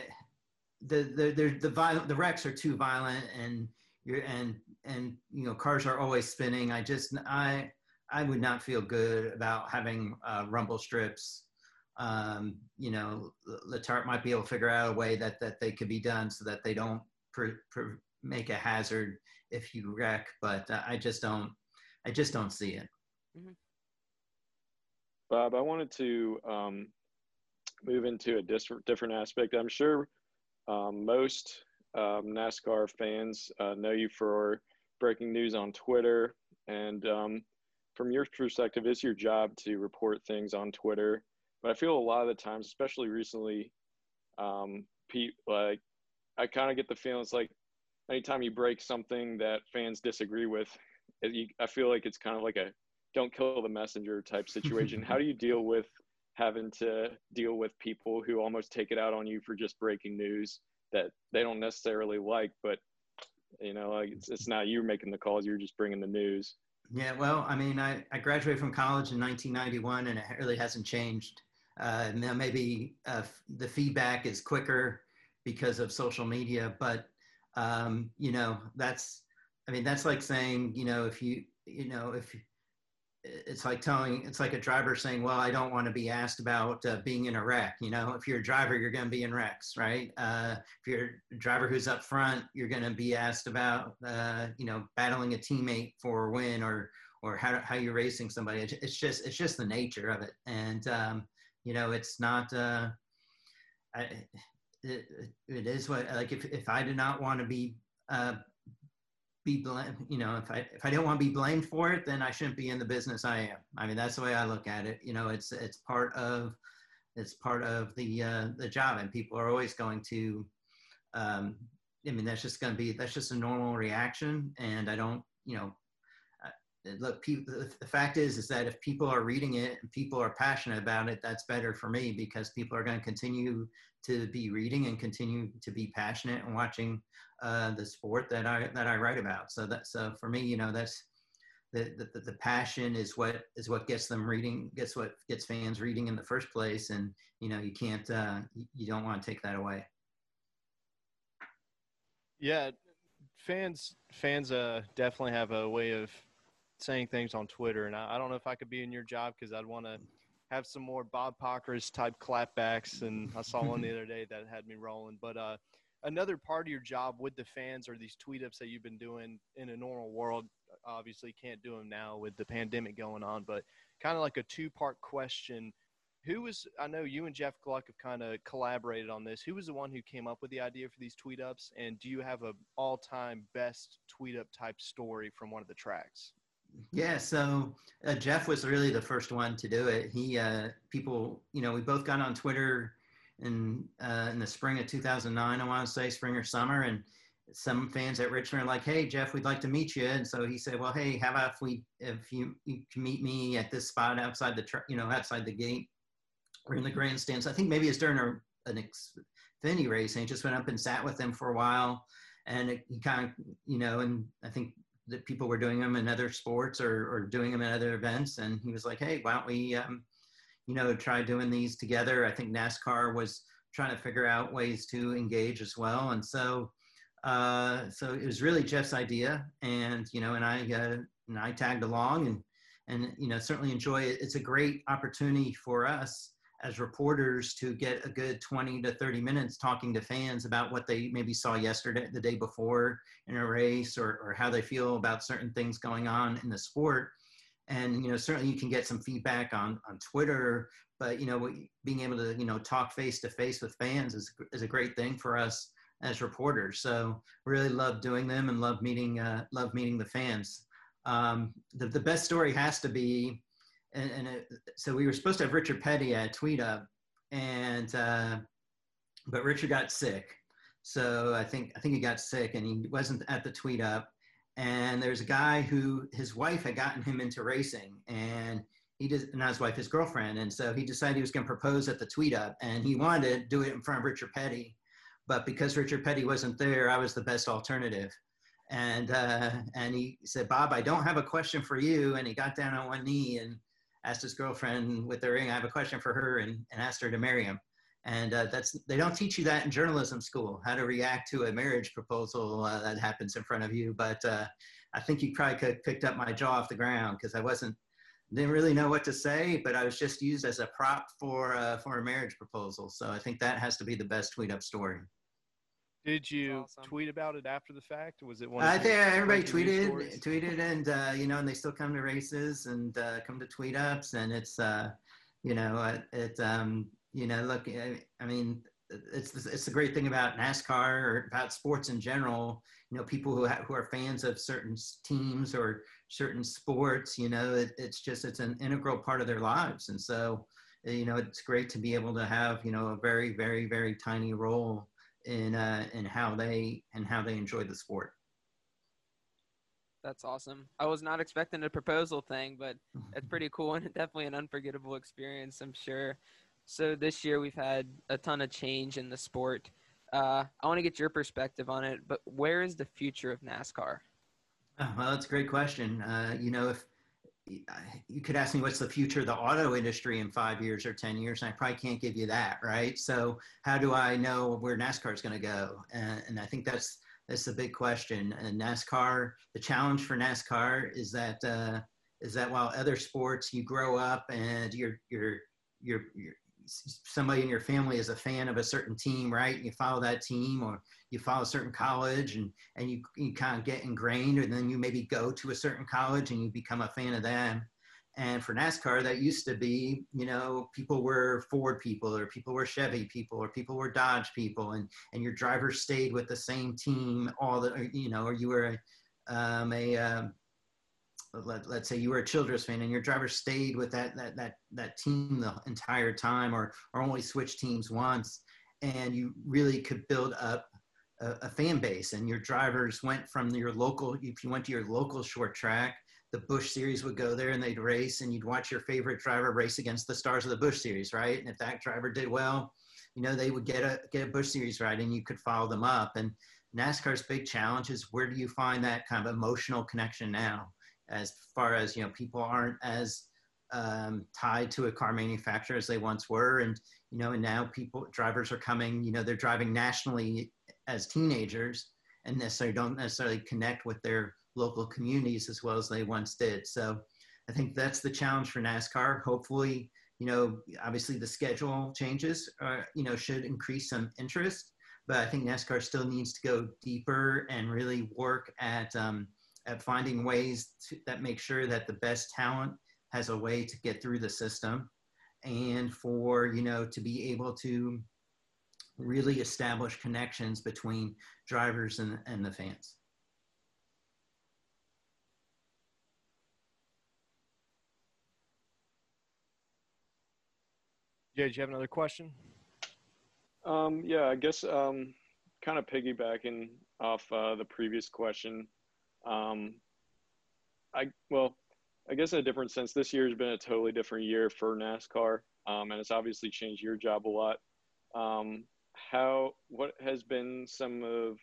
the the the the, violent, the wrecks are too violent, and you're and and you know, cars are always spinning. I just I I would not feel good about having uh, rumble strips. Um, you know, Letarte might be able to figure out a way that that they could be done so that they don't pr- pr- make a hazard if you wreck. But uh, I just don't. I just don't see it. Bob, I wanted to um, move into a dis- different aspect. I'm sure um, most um, NASCAR fans uh, know you for breaking news on Twitter. And um, from your perspective, it's your job to report things on Twitter. But I feel a lot of the times, especially recently, um, Pete, like I kind of get the feeling it's like anytime you break something that fans disagree with, it, you, I feel like it's kind of like a don't kill the messenger type situation. How do you deal with having to deal with people who almost take it out on you for just breaking news that they don't necessarily like, but you know, like it's, it's not you making the calls, you're just bringing the news. Yeah, well, I mean, I, I graduated from college in 1991 and it really hasn't changed. Uh, now maybe uh, the feedback is quicker because of social media, but um, you know, that's, I mean, that's like saying, you know, if you, you know, if it's like telling, it's like a driver saying, well, I don't want to be asked about uh, being in a wreck. You know, if you're a driver, you're going to be in wrecks, right? Uh, if you're a driver who's up front, you're going to be asked about, uh, you know, battling a teammate for a win or, or how, how you're racing somebody. It's just, it's just the nature of it. And, um, you know, it's not, uh, I, it, it is what, like, if, if I did not want to be, uh, be blamed, you know, if I if I don't want to be blamed for it, then I shouldn't be in the business I am. I mean, that's the way I look at it. You know, it's it's part of it's part of the uh, the job, and people are always going to. Um, I mean, that's just going to be that's just a normal reaction, and I don't, you know, look. People, the fact is, is that if people are reading it and people are passionate about it, that's better for me because people are going to continue to be reading and continue to be passionate and watching uh, the sport that I that I write about. So that so for me, you know, that's the, the the passion is what is what gets them reading, gets what gets fans reading in the first place, and you know, you can't uh, you don't want to take that away. Yeah, fans fans uh definitely have a way of saying things on Twitter, and I, I don't know if I could be in your job because I'd want to have some more Bob Pockrass type clapbacks, and I saw one the other day that had me rolling. But uh, another part of your job with the fans are these tweet ups that you've been doing in a normal world. Obviously, can't do them now with the pandemic going on, but kind of like a two part question. Who was, I know you and Jeff Gluck have kind of collaborated on this. Who was the one who came up with the idea for these tweet ups? And do you have a all time best tweet up type story from one of the tracks? Yeah, so uh, Jeff was really the first one to do it. He, uh, people, you know, we both got on Twitter in uh, in the spring of 2009. I want to say spring or summer, and some fans at Richmond are like, "Hey, Jeff, we'd like to meet you." And so he said, "Well, hey, how about if we if you, you can meet me at this spot outside the you know outside the gate or in the grandstands?" I think maybe it's during a, an Xfinity race, and he just went up and sat with them for a while, and it, he kind of you know, and I think that people were doing them in other sports or, or doing them at other events. And he was like, hey, why don't we, um, you know, try doing these together? I think NASCAR was trying to figure out ways to engage as well. And so, uh, so it was really Jeff's idea. And, you know, and I, uh, and I tagged along and, and you know certainly enjoy it. It's a great opportunity for us as reporters to get a good 20 to 30 minutes talking to fans about what they maybe saw yesterday, the day before in a race, or, or how they feel about certain things going on in the sport. And you know, certainly you can get some feedback on on Twitter, but you know, being able to you know talk face to face with fans is is a great thing for us as reporters. So really love doing them and love meeting uh, love meeting the fans. Um, the the best story has to be and, and it, so we were supposed to have Richard Petty at Tweet Up, and uh, but Richard got sick. So I think I think he got sick, and he wasn't at the Tweet Up. And there's a guy who his wife had gotten him into racing, and he did not his wife, his girlfriend, and so he decided he was going to propose at the Tweet Up, and he wanted to do it in front of Richard Petty, but because Richard Petty wasn't there, I was the best alternative and uh, and he said, "Bob, I don't have a question for you." And he got down on one knee and asked his girlfriend with the ring, I have a question for her, and, and asked her to marry him. And uh, that's they don't teach you that in journalism school, how to react to a marriage proposal uh, that happens in front of you. But uh, I think you probably could have picked up my jaw off the ground because I wasn't didn't really know what to say, but I was just used as a prop for uh, for a marriage proposal. So I think that has to be the best tweet up story. Did you awesome. tweet about it after the fact? Was it one? I think everybody tweeted, tweeted, and uh, you know, and they still come to races and uh, come to tweet ups, and it's, uh, you know, it, um, you know, look, I, I mean, it's it's the great thing about NASCAR or about sports in general. You know, people who ha- who are fans of certain teams or certain sports, you know, it, it's just it's an integral part of their lives, and so you know, it's great to be able to have you know a very very very tiny role in uh, in how they and how they enjoy the sport. That's awesome. I was not expecting a proposal thing, but it's pretty cool and definitely an unforgettable experience, I'm sure. So this year we've had a ton of change in the sport. Uh, I want to get your perspective on it, but where is the future of NASCAR? Oh, well, that's a great question. Uh, you know, if you could ask me what's the future of the auto industry in five years or 10 years, and I probably can't give you that, right? So how do I know where NASCAR is going to go? And, and, I think that's, that's the big question. And NASCAR, the challenge for NASCAR is that, uh, is that while other sports, you grow up and you're, you're, you're, you're somebody in your family is a fan of a certain team, right? You follow that team or you follow a certain college and, and you, you kind of get ingrained and then you maybe go to a certain college and you become a fan of them. And for NASCAR, that used to be, you know, people were Ford people or people were Chevy people or people were Dodge people and, and your driver stayed with the same team all the, you know, or you were a, um, a, um, let, let's say you were a Childress fan and your driver stayed with that that that that team the entire time or or only switched teams once and you really could build up a, a, fan base and your drivers went from your local if you went to your local short track the Busch series would go there and they'd race and you'd watch your favorite driver race against the stars of the Busch series right? And if that driver did well you know they would get a get a Busch series ride and you could follow them up. And nascar's big challenge is where do you find that kind of emotional connection now as far as you know people aren't as um, tied to a car manufacturer as they once were. And you know and now people drivers are coming you know they're driving nationally as teenagers and necessarily don't necessarily connect with their local communities as well as they once did. So i think that's the challenge for nascar. Hopefully you know obviously the schedule changes uh, you know should increase some interest but i think nascar still needs to go deeper and really work at um, at finding ways to, that make sure that the best talent has a way to get through the system and for you know to be able to really establish connections between drivers and, and the fans Jay, did you have another question? Um, yeah, I guess um, kind of piggybacking off uh, the previous question. Um, I well, I guess in a different sense, this year has been a totally different year for NASCAR, um, and it's obviously changed your job a lot. Um, how what has been some of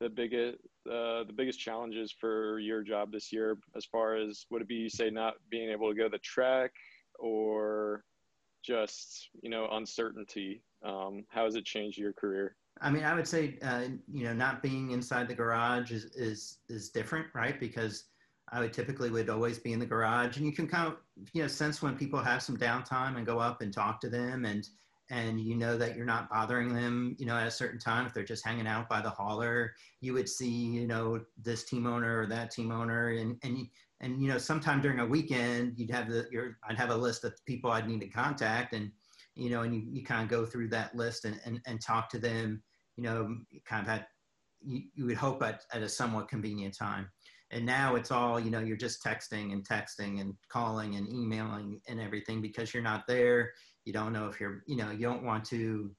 the biggest uh, the biggest challenges for your job this year as far as would it be say not being able to go to the track or just you know uncertainty um, how has it changed your career I mean, I would say, uh, you know, not being inside the garage is, is, is different, right? Because I would typically would always be in the garage, and you can kind of you know sense when people have some downtime and go up and talk to them, and and you know that you're not bothering them, you know, at a certain time if they're just hanging out by the hauler. You would see, you know, this team owner or that team owner, and and and you know, sometime during a weekend, you'd have the your I'd have a list of people I'd need to contact, and you know, and you, you kind of go through that list and, and and talk to them, you know, kind of at you, you would hope at, at a somewhat convenient time. And now it's all you know you're just texting and texting and calling and emailing and everything because you're not there. You don't know if you're you know you don't want to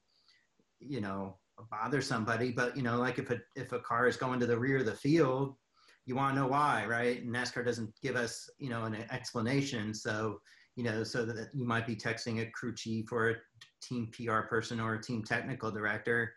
you know bother somebody. But you know like if a if a car is going to the rear of the field you want to know why right? Nascar doesn't give us you know an explanation. So you know so that you might be texting a crew chief or a team pr person or a team technical director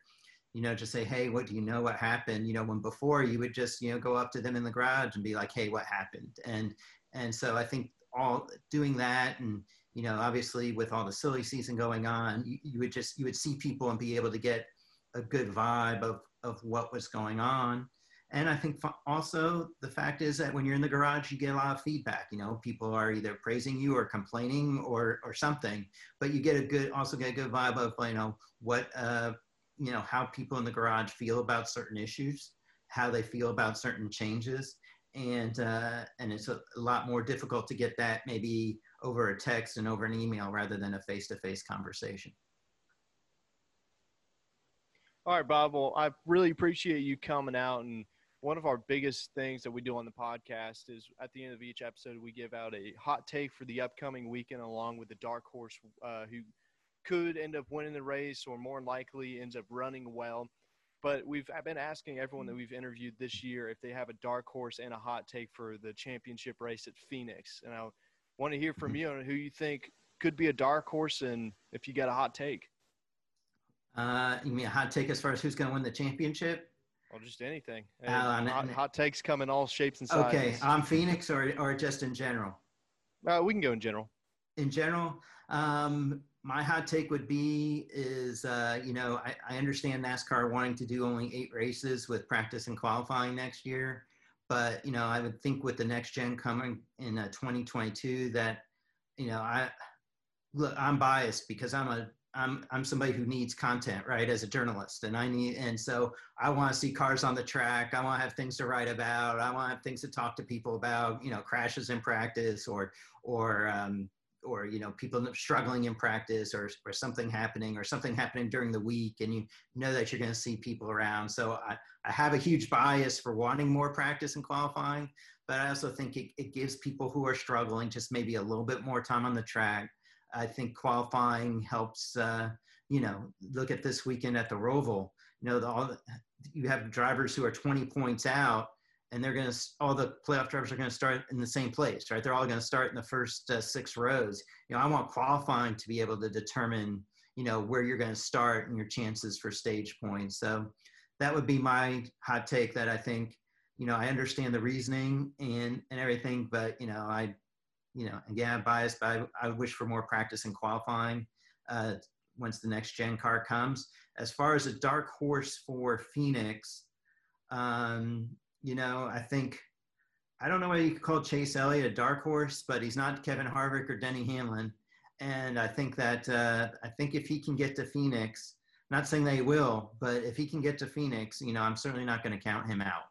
you know, just say, hey, what do you know what happened? You know, when before you would just, you know, go up to them in the garage and be like, hey, what happened? And and so I think all doing that and you know, obviously with all the silly season going on, you, you would just you would see people and be able to get a good vibe of of what was going on. And I think also the fact is that when you're in the garage, you get a lot of feedback. You know, people are either praising you or complaining or or something. But you get a good also get a good vibe of you know what uh, you know how people in the garage feel about certain issues how they feel about certain changes and uh, and it's a, lot more difficult to get that maybe over a text and over an email rather than a face-to-face conversation all right bob well i really appreciate you coming out and one of our biggest things that we do on the podcast is at the end of each episode we give out a hot take for the upcoming weekend along with the dark horse uh, who could end up winning the race or more likely ends up running well. But we've been asking everyone that we've interviewed this year if they have a dark horse and a hot take for the championship race at Phoenix. And I want to hear from you on who you think could be a dark horse and if you got a hot take. Uh, you mean a hot take as far as who's going to win the championship? Well, just anything. Uh, hot, hot, takes come in all shapes and sizes. Okay, on Phoenix or, or just in general? Uh, we can go in general. In general, um, my hot take would be is uh, you know I, I, understand NASCAR wanting to do only eight races with practice and qualifying next year, but you know I would think with the next gen coming in uh, 2022 that you know I look I'm biased because I'm a I'm I'm somebody who needs content right as a journalist and I need and so I want to see cars on the track I want to have things to write about I want to have things to talk to people about you know crashes in practice or or um, or you know people struggling in practice or, or something happening or something happening during the week and you know that you're going to see people around so I, I have a huge bias for wanting more practice and qualifying but i also think it, it gives people who are struggling just maybe a little bit more time on the track i think qualifying helps uh, you know look at this weekend at the roval. You know the, all the, you have drivers who are 20 points out and they're going to all the playoff drivers are going to start in the same place right? They're all going to start in the first uh, six rows. You know i want qualifying to be able to determine you know where you're going to start and your chances for stage points. So that would be my hot take that i think you know i understand the reasoning and and everything but you know i you know again i'm biased but i, I wish for more practice in qualifying uh, once the next gen car comes as far as a dark horse for phoenix um, you know, I think I don't know whether you could call Chase Elliott a dark horse, but he's not Kevin Harvick or Denny Hamlin. And I think that uh, I think if he can get to Phoenix, not saying that he will, but if he can get to Phoenix, you know, I'm certainly not going to count him out.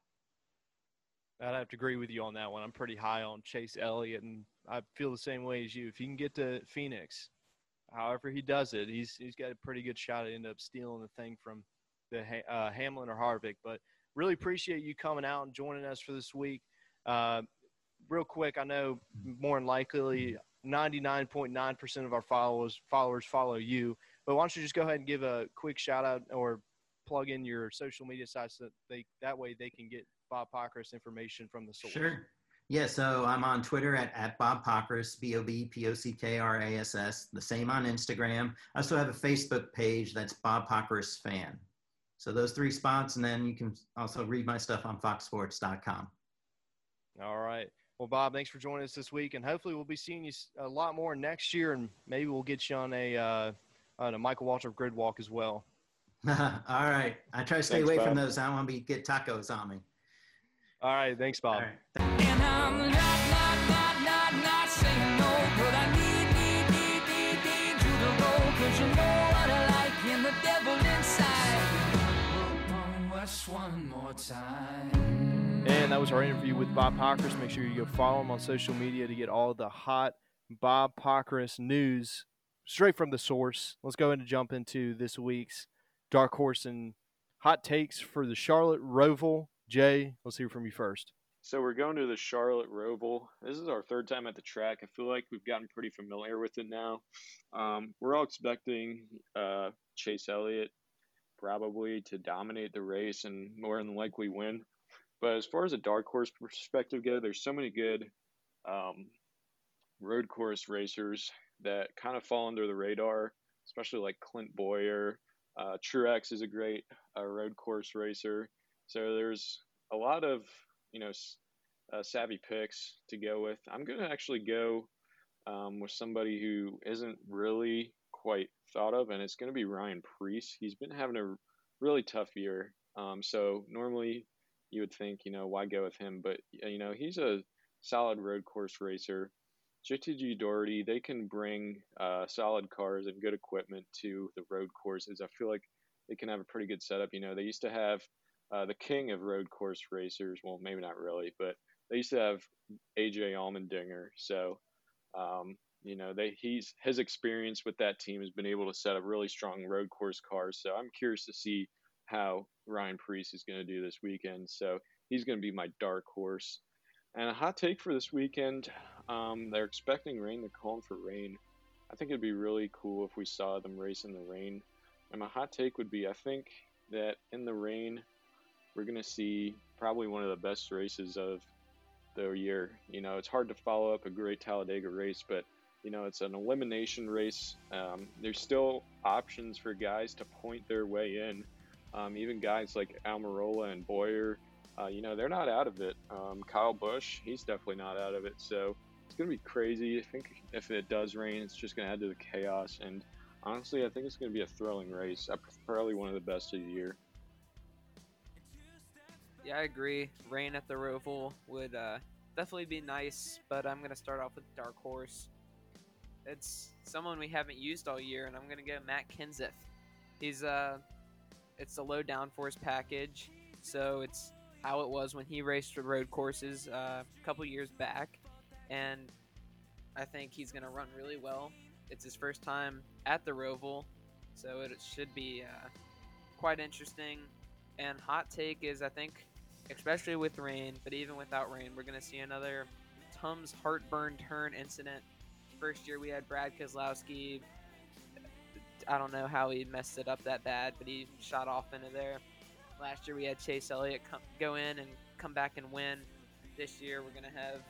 I'd have to agree with you on that one. I'm pretty high on Chase Elliott, and I feel the same way as you. If he can get to Phoenix, however he does it, he's he's got a pretty good shot at end up stealing the thing from the uh, Hamlin or Harvick. But really appreciate you coming out and joining us for this week. Uh, real quick, I know more than likely 99.9% of our followers followers follow you, but why don't you just go ahead and give a quick shout out or plug in your social media sites so that they that way they can get Bob Pockrass information from the source. Sure. Yeah, so I'm on Twitter at, at Bob Pockrass, B O B P O C K R A S S. The same on Instagram. I also have a Facebook page that's Bob Pockrass Fan. So those three spots, and then you can also read my stuff on foxsports.com. All right. Well, Bob, thanks for joining us this week, and hopefully we'll be seeing you a lot more next year, and maybe we'll get you on a uh, on a Michael Waltrip grid walk as well. All right. I try to stay thanks, away Bob. from those. I don't want to be get tacos on me. All right, thanks, Bob. All right. And not, not, not, not, not saying no, but I need, need, need, need, need you to go. Cause you know what I like in the devil inside. Come west one more time. And that was our interview with Bob Pockrass. Make sure you go follow him on social media to get all the hot Bob Pockrass news straight from the source. Let's go ahead and jump into this week's Dark Horse and hot takes for the Charlotte Roval. Jay, let's hear from you first. So we're going to the Charlotte Roval. This is our third time at the track. I feel like we've gotten pretty familiar with it now. Um, we're all expecting uh, Chase Elliott probably to dominate the race and more than likely win. But as far as a dark horse perspective go, there's so many good um, road course racers that kind of fall under the radar, especially like Clint Bowyer. Uh, Truex is a great uh, road course racer. So there's a lot of you know uh, savvy picks to go with. I'm gonna actually go um, with somebody who isn't really quite thought of, and it's gonna be Ryan Preece. He's been having a really tough year. Um, so normally you would think you know why go with him, but you know he's a solid road course racer. JTG Daugherty, they can bring uh, solid cars and good equipment to the road courses. I feel like they can have a pretty good setup. You know, they used to have uh, the king of road course racers. Well, maybe not really, but they used to have AJ Allmendinger. So, um, you know, they he's his experience with that team has been able to set up really strong road course cars. So I'm curious to see how Ryan Preece is going to do this weekend. So he's going to be my dark horse. And a hot take for this weekend, um, they're expecting rain. They're calling for rain. I think it'd be really cool if we saw them race in the rain. And my hot take would be I think that in the rain, we're going to see probably one of the best races of the year. You know, it's hard to follow up a great Talladega race, but, you know, it's an elimination race. Um, there's still options for guys to point their way in. Um, even guys like Almirola and Bowyer, uh, you know, they're not out of it. Um, Kyle Busch, he's definitely not out of it. So it's going to be crazy. I think if it does rain, it's just going to add to the chaos. And honestly, I think it's going to be a thrilling race. Probably one of the best of the year. Yeah, I agree. Rain at the Roval would uh, definitely be nice, but I'm gonna start off with Dark Horse. It's someone we haven't used all year, and I'm gonna go Matt Kenseth. He's uh, it's a low downforce package, so it's how it was when he raced road courses uh, a couple years back, and I think he's gonna run really well. It's his first time at the Roval, so it should be uh, quite interesting. And hot take is I think especially with rain, but even without rain, we're going to see another Tums heartburn turn incident. First year we had Brad Keselowski. I don't know how he messed it up that bad, but he shot off into there. Last year we had Chase Elliott come, go in and come back and win. This year we're going to have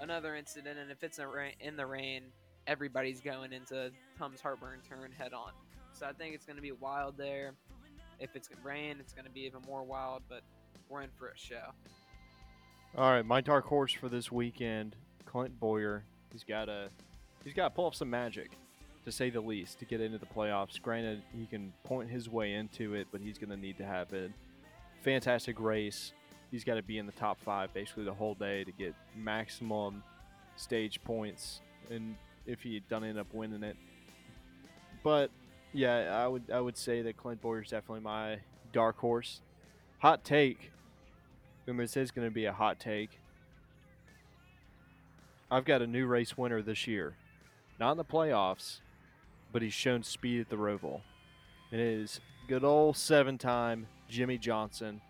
another incident, and if it's in the rain, everybody's going into Tums heartburn turn head on. So I think it's going to be wild there. If it's rain, it's going to be even more wild, but we're in for a show. All right, my dark horse for this weekend, Clint Bowyer. He's got to he's got to pull off some magic, to say the least, to get into the playoffs. Granted, he can point his way into it, but he's going to need to have a fantastic race. He's got to be in the top five basically the whole day to get maximum stage points, and if he doesn't end up winning it. But yeah, I would I would say that Clint Bowyer is definitely my dark horse. Hot take. Remember, this is going to be a hot take. I've got a new race winner this year. Not in the playoffs, but he's shown speed at the Roval. It is good old seven time Jimmie Johnson.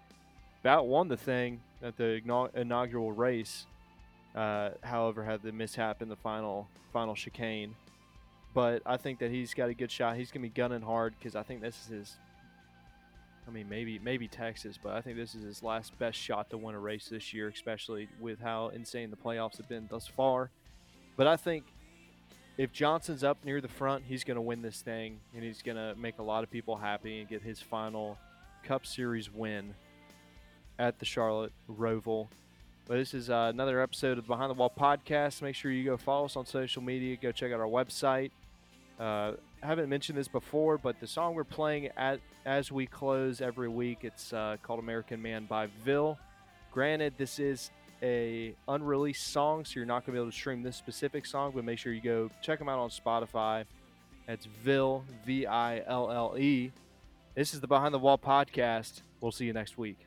About won the thing at the inaugural race. Uh, however, had the mishap in the final final chicane. But I think that he's got a good shot. He's gonna be gunning hard because I think this is his. I mean, maybe maybe Texas, but I think this is his last best shot to win a race this year, especially with how insane the playoffs have been thus far. But I think if Johnson's up near the front, he's going to win this thing, and he's going to make a lot of people happy and get his final Cup Series win at the Charlotte Roval. But this is uh, another episode of the Behind the Wall podcast. Make sure you go follow us on social media. Go check out our website. Uh, I haven't mentioned this before, but the song we're playing at as we close every week, it's uh, called "American Man" by Ville. Granted, this is a unreleased song, so you're not going to be able to stream this specific song, but make sure you go check them out on Spotify. That's Ville, V I L L E. This is the Behind the Wall podcast. We'll see you next week.